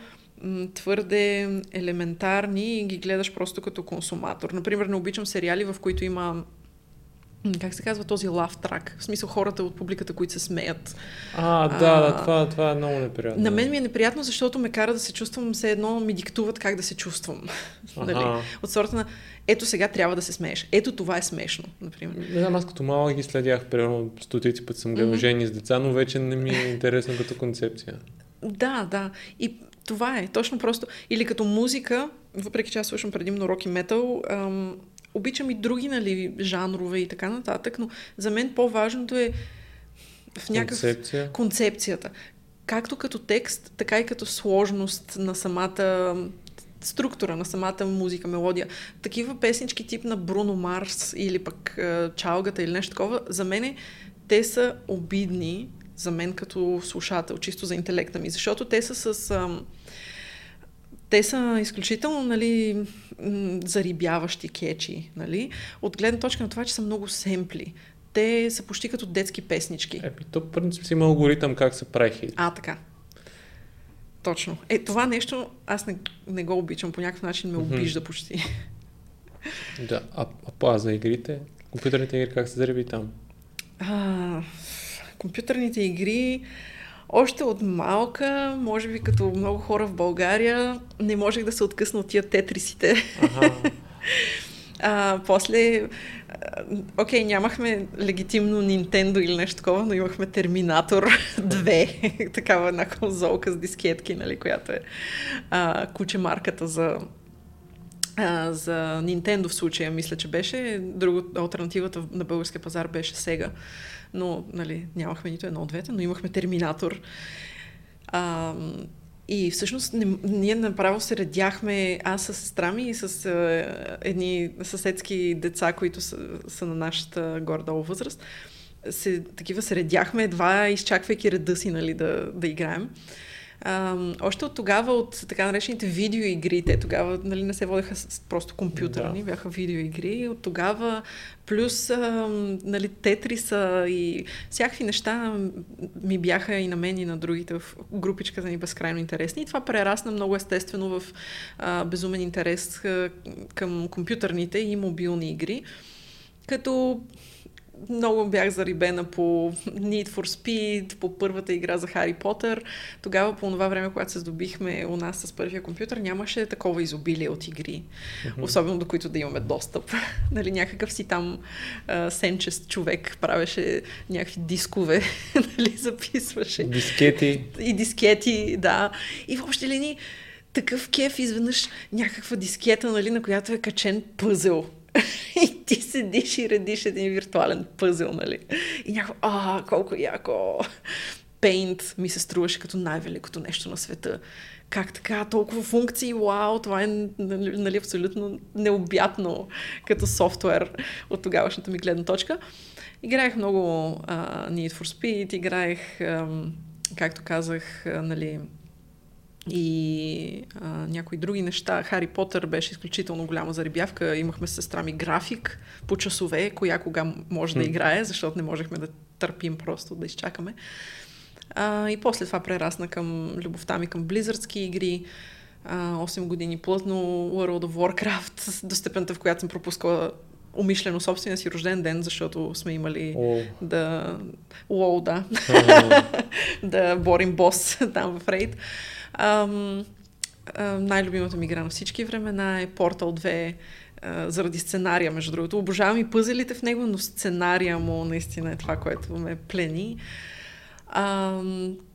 твърде елементарни и ги гледаш просто като консуматор. Например, не обичам сериали, в които има как се казва този лав трак? В смисъл хората от публиката, които се смеят. А, да, да, А, това, това е много неприятно. На мен ми е неприятно, защото ме кара да се чувствам, все едно ми диктуват как да се чувствам. нали? От сорта на, ето сега трябва да се смееш. Ето това е смешно, например. Не знам, аз като малък ги следях, примерно стотици пъти съм гледал жени с деца, но вече не ми е интересно като концепция. Да, да. И това е. Точно просто. Или като музика, въпреки че аз слушам предимно рок и метал, ам, обичам и други нали, жанрове и така нататък, но за мен по-важното е в някакъв... Концепция. Концепцията. Както като текст, така и като сложност на самата структура на самата музика, мелодия. Такива песнички тип на Бруно Марс или пък е, Чалгата или нещо такова, за мен те са обидни за мен като слушател, чисто за интелекта ми, защото те са с... Ам, те са изключително нали, зарибяващи кечи, нали? от гледна точка на това, че са много семпли. Те са почти като детски песнички. Еми, то в принцип си има алгоритъм как се прави хит. А, така. Точно. Е, това нещо аз не, не го обичам. По някакъв начин ме обижда почти. Да, а, а, а за игрите? Компютърните игри как се зареби там? А, компютърните игри още от малка, може би като много хора в България, не можех да се откъсна от тия тетрисите. Ага. А, после, окей, okay, нямахме легитимно Nintendo или нещо такова, но имахме Терминатор 2, такава една конзолка с дискетки, нали, която е а, куче марката за а, за Nintendo в случая, мисля, че беше. Друго, альтернативата на българския пазар беше Sega. Но, нали, нямахме нито едно от двете, но имахме Терминатор. А, и всъщност не, ние направо се редяхме, аз с сестра ми и с е, едни съседски деца, които са, са на нашата горе-долу възраст. Се, такива се редяхме едва, изчаквайки реда си нали, да, да играем. Още от тогава, от така наречените видеоигри, те тогава нали, не се водеха с просто компютърни, да. бяха видеоигри. От тогава плюс а, нали, тетриса и всякакви неща ми бяха и на мен и на другите в групичката ни безкрайно интересни. И това прерасна много естествено в а, безумен интерес а, към компютърните и мобилни игри. Като много бях зарибена по Need for Speed, по първата игра за Хари Потър. Тогава, по това време, когато се здобихме у нас с първия компютър, нямаше такова изобилие от игри. Mm-hmm. Особено до които да имаме достъп. нали, някакъв си там а, сенчест човек правеше някакви дискове, нали, записваше. Дискети. И дискети, да. И въобще ли ни такъв кеф изведнъж някаква дискета, нали, на която е качен пъзел и ти седиш и редиш един виртуален пъзел, нали? И някакво, а, колко яко! Paint ми се струваше като най-великото нещо на света. Как така, толкова функции, вау, това е нали, нали абсолютно необятно като софтуер от тогавашната ми гледна точка. Играех много uh, Need for Speed, играех, um, както казах, uh, нали, и а, някои други неща. Хари Потър беше изключително голяма заребявка. Имахме с сестра ми график по часове, коя кога може да играе, защото не можехме да търпим просто да изчакаме. А, и после това прерасна към любовта ми към близърдски игри. А, 8 години плътно World of Warcraft, до степента в която съм пропускала умишлено собствения си рожден ден, защото сме имали oh. да... Уоу, да. Oh. да борим бос там в рейд. Ам, ам, най-любимата ми игра на всички времена е Portal 2, а, заради сценария, между другото. Обожавам и пъзелите в него, но сценария му наистина е това, което ме плени.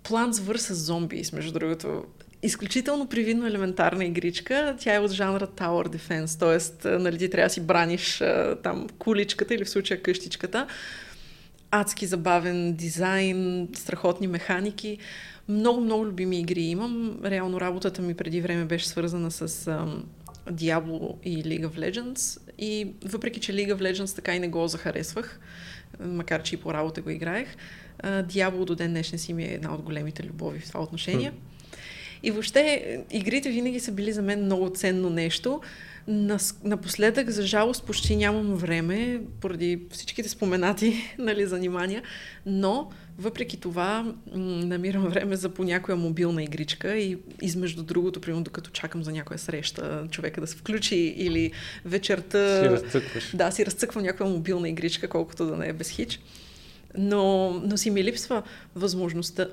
Plants vs. Zombies, между другото. Изключително привидно елементарна игричка. Тя е от жанра Tower Defense, т.е. нали, ти трябва да си браниш там куличката или в случая къщичката. Адски забавен дизайн, страхотни механики. Много, много любими игри имам. Реално работата ми преди време беше свързана с um, Diablo и League of Legends. И въпреки, че League of Legends така и не го захаресвах, макар че и по работа го играех, uh, Diablo до ден днешен си ми е една от големите любови в това отношение. И въобще, игрите винаги са били за мен много ценно нещо. Напоследък, за жалост, почти нямам време, поради всичките споменати нали, занимания, но въпреки това намирам време за по някоя мобилна игричка и измежду другото, примерно докато чакам за някоя среща, човека да се включи или вечерта... Си разцъкваш. Да, си разцъквам някоя мобилна игричка, колкото да не е без хич. Но, но си ми липсва възможността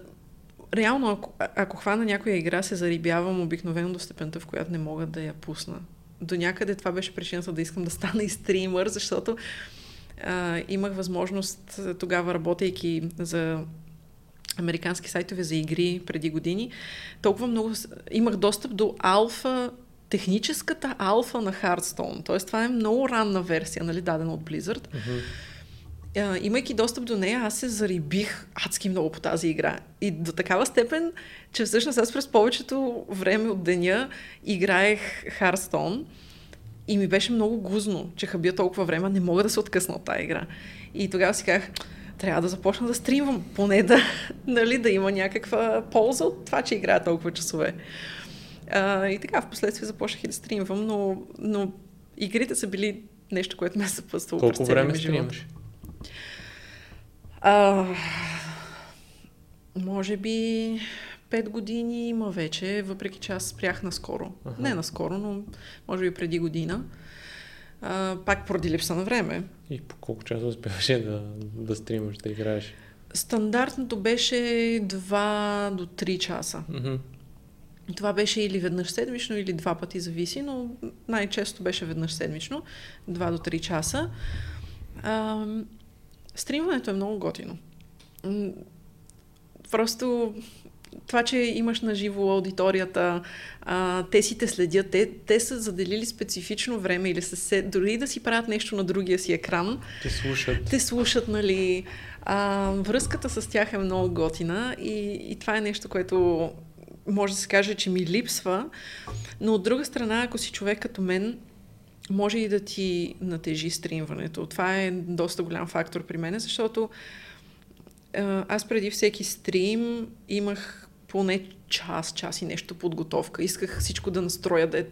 реално, ако, ако хвана някоя игра, се зарибявам обикновено до степента, в която не мога да я пусна до някъде това беше причината да искам да стана и стримър, защото а, имах възможност тогава, работейки за американски сайтове за игри преди години, толкова много имах достъп до алфа техническата алфа на Hearthstone. Тоест, това е много ранна версия, нали, дадена от Blizzard. Mm-hmm а, имайки достъп до нея, аз се зарибих адски много по тази игра. И до такава степен, че всъщност аз през повечето време от деня играех Харстон и ми беше много гузно, че хабия толкова време, не мога да се откъсна от тази игра. И тогава си казах, трябва да започна да стримвам, поне да, нали, да има някаква полза от това, че играя толкова часове. А, и така, в последствие започнах и да стримвам, но, но игрите са били нещо, което ме е съпътствало Колко време стримваш? А, може би 5 години има вече, въпреки че аз спрях наскоро. Ага. Не наскоро, но може би преди година. А, пак поради липса на време. И по колко часа успяваше да, да стримаш, да играеш? Стандартното беше 2 до 3 часа. Uh-huh. Това беше или веднъж седмично, или два пъти зависи, но най-често беше веднъж седмично, 2 до 3 часа. А, Стримването е много готино. Просто това, че имаш на живо аудиторията, а, те си те следят, те, те са заделили специфично време или са се, дори да си правят нещо на другия си екран. Те слушат. Те слушат, нали. А, връзката с тях е много готина и, и това е нещо, което може да се каже, че ми липсва. Но от друга страна, ако си човек като мен, може и да ти натежи стримването. Това е доста голям фактор при мен, защото аз преди всеки стрим имах поне час, час и нещо подготовка. Исках всичко да настроя да е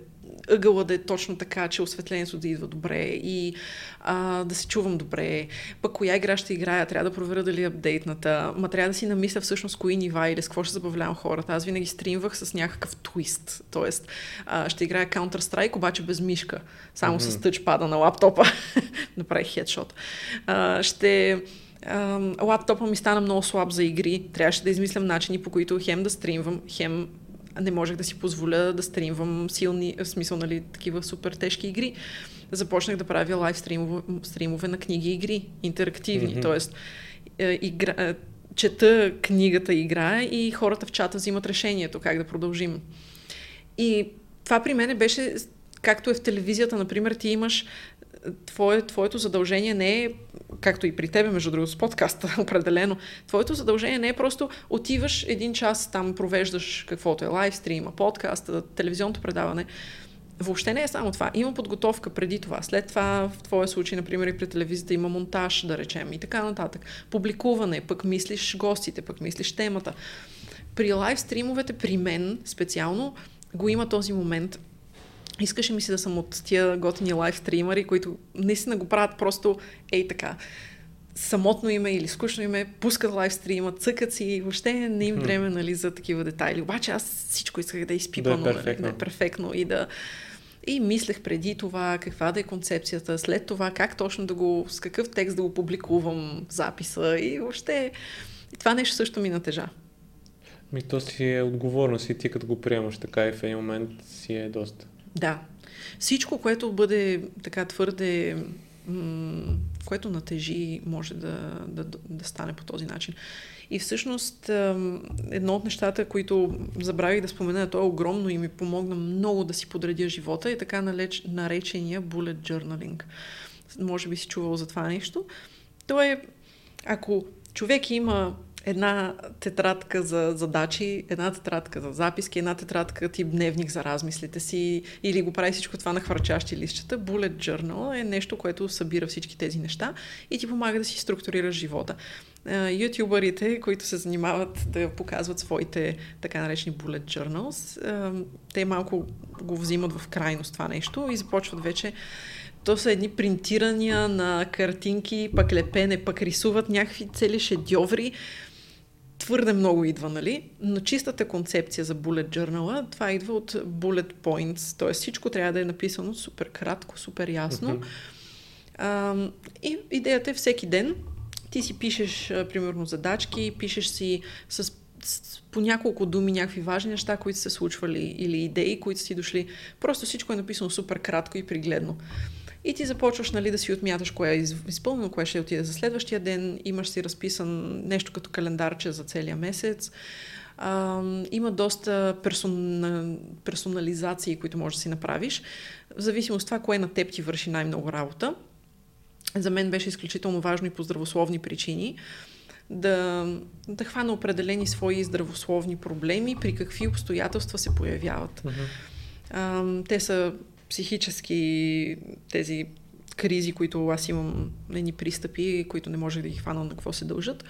ъгъла да е точно така, че осветлението да идва добре и а, да се чувам добре. Пък коя игра ще играя, трябва да проверя дали е апдейтната. Ма трябва да си намисля всъщност кои нива или с какво ще забавлявам хората. Аз винаги стримвах с някакъв твист. Тоест, а, ще играя Counter-Strike, обаче без мишка. Само mm-hmm. с тъчпада на лаптопа. Направих хедшот. А, ще лаптопа ми стана много слаб за игри. Трябваше да измислям начини, по които хем да стримвам, хем не можех да си позволя да стримвам силни, в смисъл, нали, такива супер тежки игри. Започнах да правя лайв стримове, стримове на книги и игри, интерактивни, mm-hmm. т.е. Игра, е, чета книгата игра и хората в чата взимат решението как да продължим. И това при мен беше, както е в телевизията, например, ти имаш твое, твоето задължение не е, както и при тебе, между другото, с подкаста, определено, твоето задължение не е просто отиваш един час там, провеждаш каквото е лайвстрима, подкаста, телевизионното предаване. Въобще не е само това. Има подготовка преди това. След това, в твоя случай, например, и при телевизията има монтаж, да речем, и така нататък. Публикуване, пък мислиш гостите, пък мислиш темата. При лайвстримовете, при мен специално, го има този момент, Искаше ми се да съм от тия готини лайв стримери, които наистина го правят просто ей така. Самотно име или скучно име, пускат лайв стрима, цъкат си и въобще не им време нали, за такива детайли. Обаче аз всичко исках да изпипам, да е перфектно. Да е перфектно и да, и мислех преди това каква да е концепцията, след това как точно да го, с какъв текст да го публикувам записа и въобще и това нещо също ми натежа. Ми то си е отговорност и ти като го приемаш така и в един момент си е доста. Да. Всичко, което бъде така твърде което натежи, може да, да, да стане по този начин. И всъщност едно от нещата, които забравих да спомена, то е огромно и ми помогна много да си подредя живота, е така налеч, наречения bullet journaling. Може би си чувал за това нещо. То е, ако човек има една тетрадка за задачи, една тетрадка за записки, една тетрадка тип дневник за размислите си или го прави всичко това на хвърчащи листчета. Bullet Journal е нещо, което събира всички тези неща и ти помага да си структурираш живота. Ютубърите, които се занимават да показват своите така наречени bullet journals, те малко го взимат в крайност това нещо и започват вече то са едни принтирания на картинки, пък лепене, пък рисуват някакви цели шедьоври, твърде много идва, нали? Но чистата концепция за bullet journal, това идва от bullet points, т.е. всичко трябва да е написано супер кратко, супер ясно. А, и идеята е всеки ден ти си пишеш, примерно, задачки, пишеш си с, с по няколко думи някакви важни неща, които са се случвали или идеи, които си дошли. Просто всичко е написано супер кратко и пригледно. И ти започваш нали, да си отмяташ кое е изпълнено, кое ще отиде за следващия ден. Имаш си разписан нещо като календарче за целия месец. А, има доста персона, персонализации, които можеш да си направиш. В зависимост от това, кое на теб ти върши най-много работа. За мен беше изключително важно и по здравословни причини да, да хвана определени свои здравословни проблеми, при какви обстоятелства се появяват. Uh-huh. А, те са психически тези кризи, които аз имам, едни пристъпи, които не може да ги хвана на какво се дължат.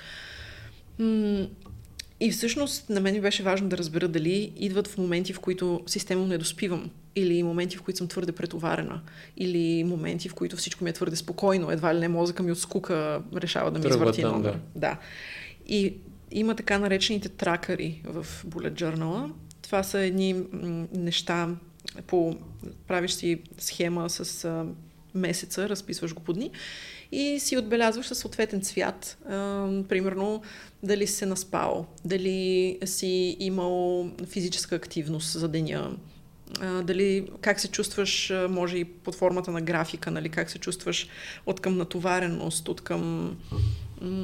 И всъщност на мен ми беше важно да разбера дали идват в моменти, в които системно не доспивам, или моменти, в които съм твърде претоварена, или моменти, в които всичко ми е твърде спокойно, едва ли не мозъка ми от скука решава да ми извърти номер. Да. да. И има така наречените тракари в Bullet Journal. Това са едни неща, по, правиш си схема с а, месеца, разписваш го по дни и си отбелязваш със съответен цвят. А, примерно, дали си се наспал, дали си имал физическа активност за деня, а, дали как се чувстваш, може и под формата на графика, нали, как се чувстваш от към натовареност, от към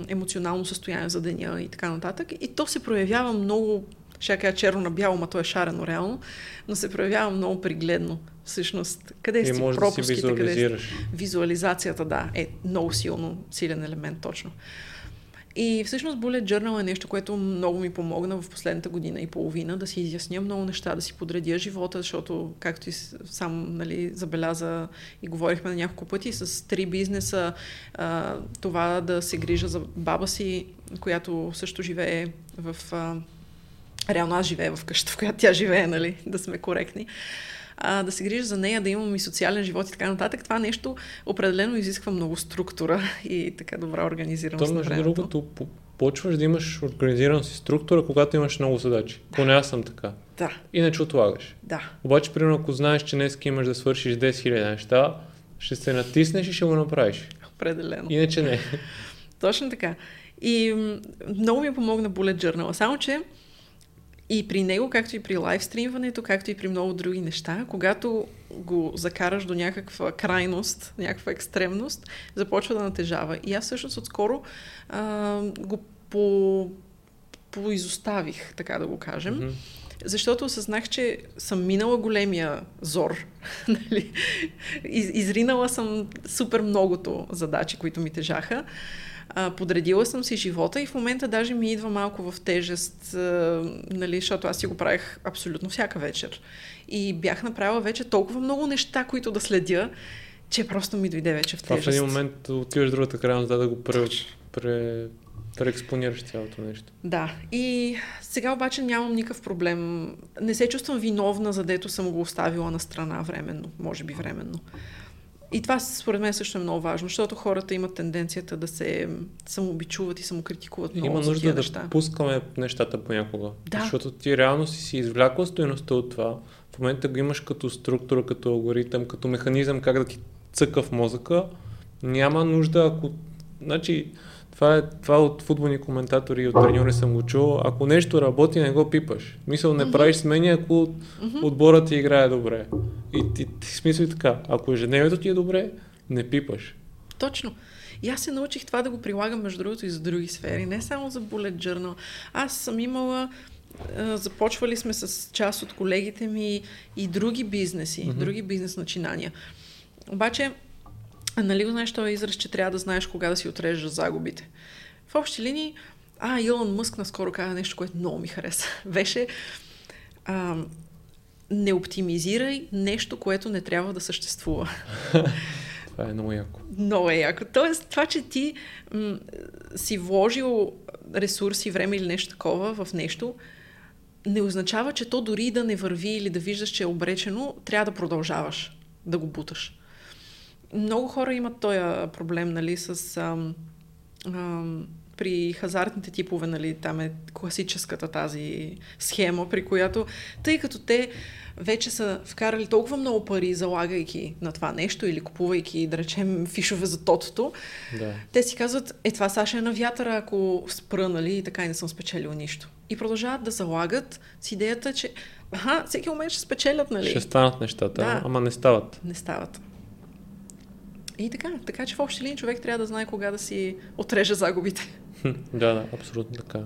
емоционално състояние за деня и така нататък. И то се проявява много ще кажа черно на бяло, ма то е шарено реално, но се проявява много пригледно. Всъщност, къде е си пропуските, да си къде си... Визуализацията, да, е много силно, силен елемент точно. И всъщност Bullet Journal е нещо, което много ми помогна в последната година и половина да си изясня много неща, да си подредя живота, защото, както и сам нали, забеляза и говорихме на няколко пъти, с три бизнеса, а, това да се грижа за баба си, която също живее в а, реално аз живея в къщата, в която тя живее, нали, да сме коректни, а, да се грижа за нея, да имам и социален живот и така нататък, това нещо определено изисква много структура и така добра организираност. То, между другото, почваш да имаш организирана си структура, когато имаш много задачи. Поне аз съм така. Да. Иначе отлагаш. Да. Обаче, примерно, ако знаеш, че днес имаш да свършиш 10 000 неща, ще се натиснеш и ще го направиш. Определено. Иначе не. Точно така. И много ми помогна Bullet Journal. Само, че и при него, както и при лайвстримването, както и при много други неща, когато го закараш до някаква крайност, някаква екстремност, започва да натежава. И аз всъщност отскоро а, го по, поизоставих, така да го кажем. Mm-hmm. Защото осъзнах, че съм минала големия зор. Нали? Из, изринала съм супер многото задачи, които ми тежаха. А, подредила съм си живота и в момента даже ми идва малко в тежест, а, нали, защото аз си го правих абсолютно всяка вечер. И бях направила вече толкова много неща, които да следя, че просто ми дойде вече в тежест. Това в един момент отиваш другата крайност, да, да го пре, пре, преекспонираш цялото нещо. Да. И сега обаче нямам никакъв проблем. Не се чувствам виновна, задето съм го оставила на страна временно, може би временно. И това според мен също е много важно, защото хората имат тенденцията да се самообичуват и самокритикуват много Има нужда за да неща. пускаме нещата понякога. Да. Защото ти реално си си извлякла стоеността от това. В момента го имаш като структура, като алгоритъм, като механизъм как да ти цъка в мозъка. Няма нужда, ако... Значи, това, е, това от футболни коментатори и от треньори съм го чул. Ако нещо работи, не го пипаш. Мисъл, не mm-hmm. правиш смени, ако mm-hmm. отборът ти играе добре. И ти, ти смисъл така. Ако ежедневието ти е добре, не пипаш. Точно. И аз се научих това да го прилагам, между другото, и за други сфери, не само за Bullet Journal. Аз съм имала започвали сме с част от колегите ми и други бизнеси, mm-hmm. други бизнес начинания. Обаче нали го знаеш този израз, че трябва да знаеш кога да си отрежеш загубите? В общи линии, а, Илон Мъск наскоро каза нещо, което много ми хареса. Беше, а, не оптимизирай нещо, което не трябва да съществува. Това е много яко. Много е яко. Тоест, това, че ти м- си вложил ресурси, време или нещо такова в нещо, не означава, че то дори да не върви или да виждаш, че е обречено, трябва да продължаваш да го буташ много хора имат този проблем, нали, с... Ам, ам, при хазартните типове, нали, там е класическата тази схема, при която, тъй като те вече са вкарали толкова много пари, залагайки на това нещо или купувайки, да речем, фишове за тотото, да. те си казват, е това Саша е на вятъра, ако спра, нали, и така и не съм спечелил нищо. И продължават да залагат с идеята, че аха, всеки момент ще спечелят, нали? Ще станат нещата, Да. ама не стават. Не стават. И така, така че в общи линии човек трябва да знае кога да си отреже загубите. Да, да, абсолютно така.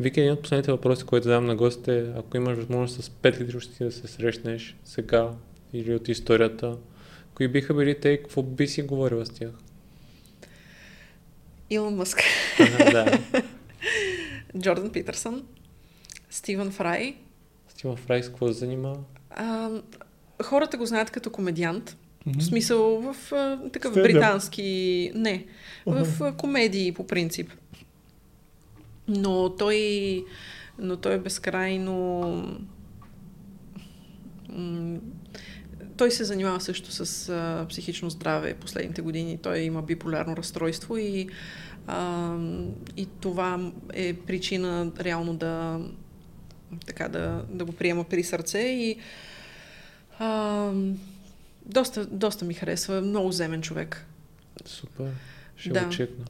Вика, един от последните въпроси, които задавам на гостите, ако имаш възможност с пет личности да се срещнеш сега или от историята, кои биха били те и какво би си говорила с тях? Илон Мъск. Да. Джордан Питърсън. Стивън Фрай. Стивън Фрай с какво се занимава? А, хората го знаят като комедиант. В смисъл в а, такъв Стендъп. британски... Не. В а, комедии по принцип. Но той... Но той е безкрайно... м, Той се занимава също с а, психично здраве последните години. Той има биполярно разстройство и, а, и това е причина реално да, така, да, да го приема при сърце и а, доста, доста ми харесва. Много земен човек. Супер. Ще Да. го чекна.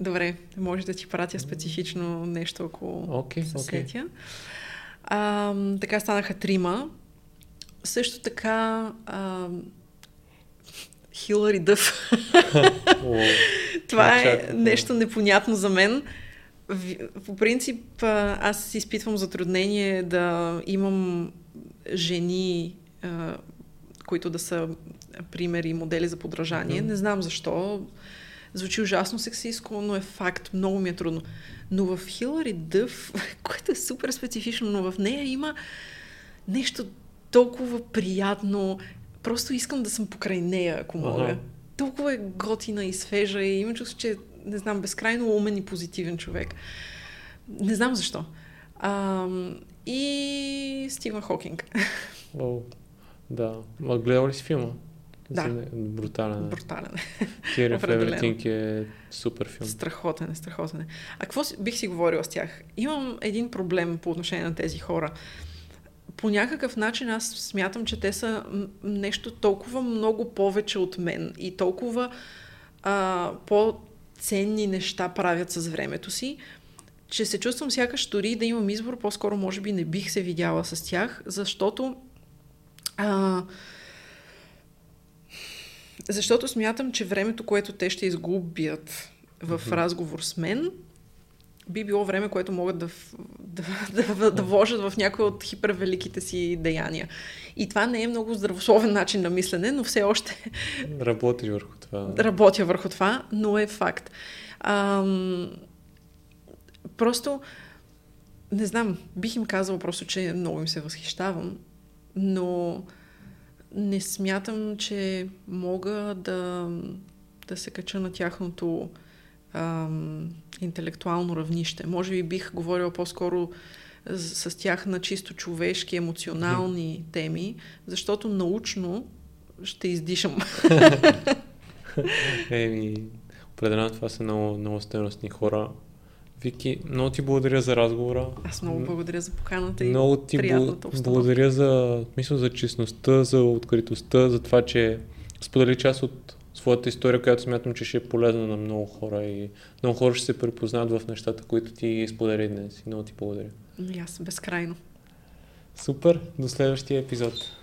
Добре, може да ти пратя специфично нещо, ако Окей, се окей. сетя. А, така станаха трима. Също така а, Хилари Дъв. Това е нещо непонятно за мен. По принцип, аз изпитвам затруднение да имам жени, които да са примери и модели за подражание. Мгм. Не знам защо. Звучи ужасно сексистко, но е факт. Много ми е трудно. Но в Хилари Дъв, което е супер специфично, но в нея има нещо толкова приятно. Просто искам да съм покрай нея, ако мога. Ага. Толкова е готина и свежа и има чувство, че не знам, безкрайно умен и позитивен човек. Не знам защо. А, и Стивън Хокинг. о, да. Ма гледал ли си филма? Да. За- Брутален. е. Брутален. Theory of. Everything е супер филм. Страхотен е, страхотен е. А какво си- бих си говорила с тях? Имам един проблем по отношение на тези хора. По някакъв начин аз смятам, че те са нещо толкова много повече от мен и толкова а, по-ценни неща правят с времето си, че се чувствам сякаш дори да имам избор, по-скоро може би не бих се видяла с тях, защото а, защото смятам, че времето, което те ще изгубят в Мгм. разговор с мен, би било време, което могат да, да, да, да вложат в някои от хипервеликите си деяния. И това не е много здравословен начин на мислене, но все още Работиш върху това. работя върху това, но е факт. Ам, просто, не знам, бих им казала просто, че много им се възхищавам, но не смятам, че мога да, да се кача на тяхното ам, интелектуално равнище. Може би бих говорила по-скоро с, с тях на чисто човешки, емоционални теми, защото научно ще издишам. Еми, определено това са много, много стойностни хора. Вики, много ти благодаря за разговора. Аз много благодаря за поканата и Много ти приятната обстановка. благодаря за, мисля, за честността, за откритостта, за това, че сподели част от своята история, която смятам, че ще е полезна на много хора и много хора ще се препознат в нещата, които ти сподели днес. И много ти благодаря. И аз безкрайно. Супер, до следващия епизод.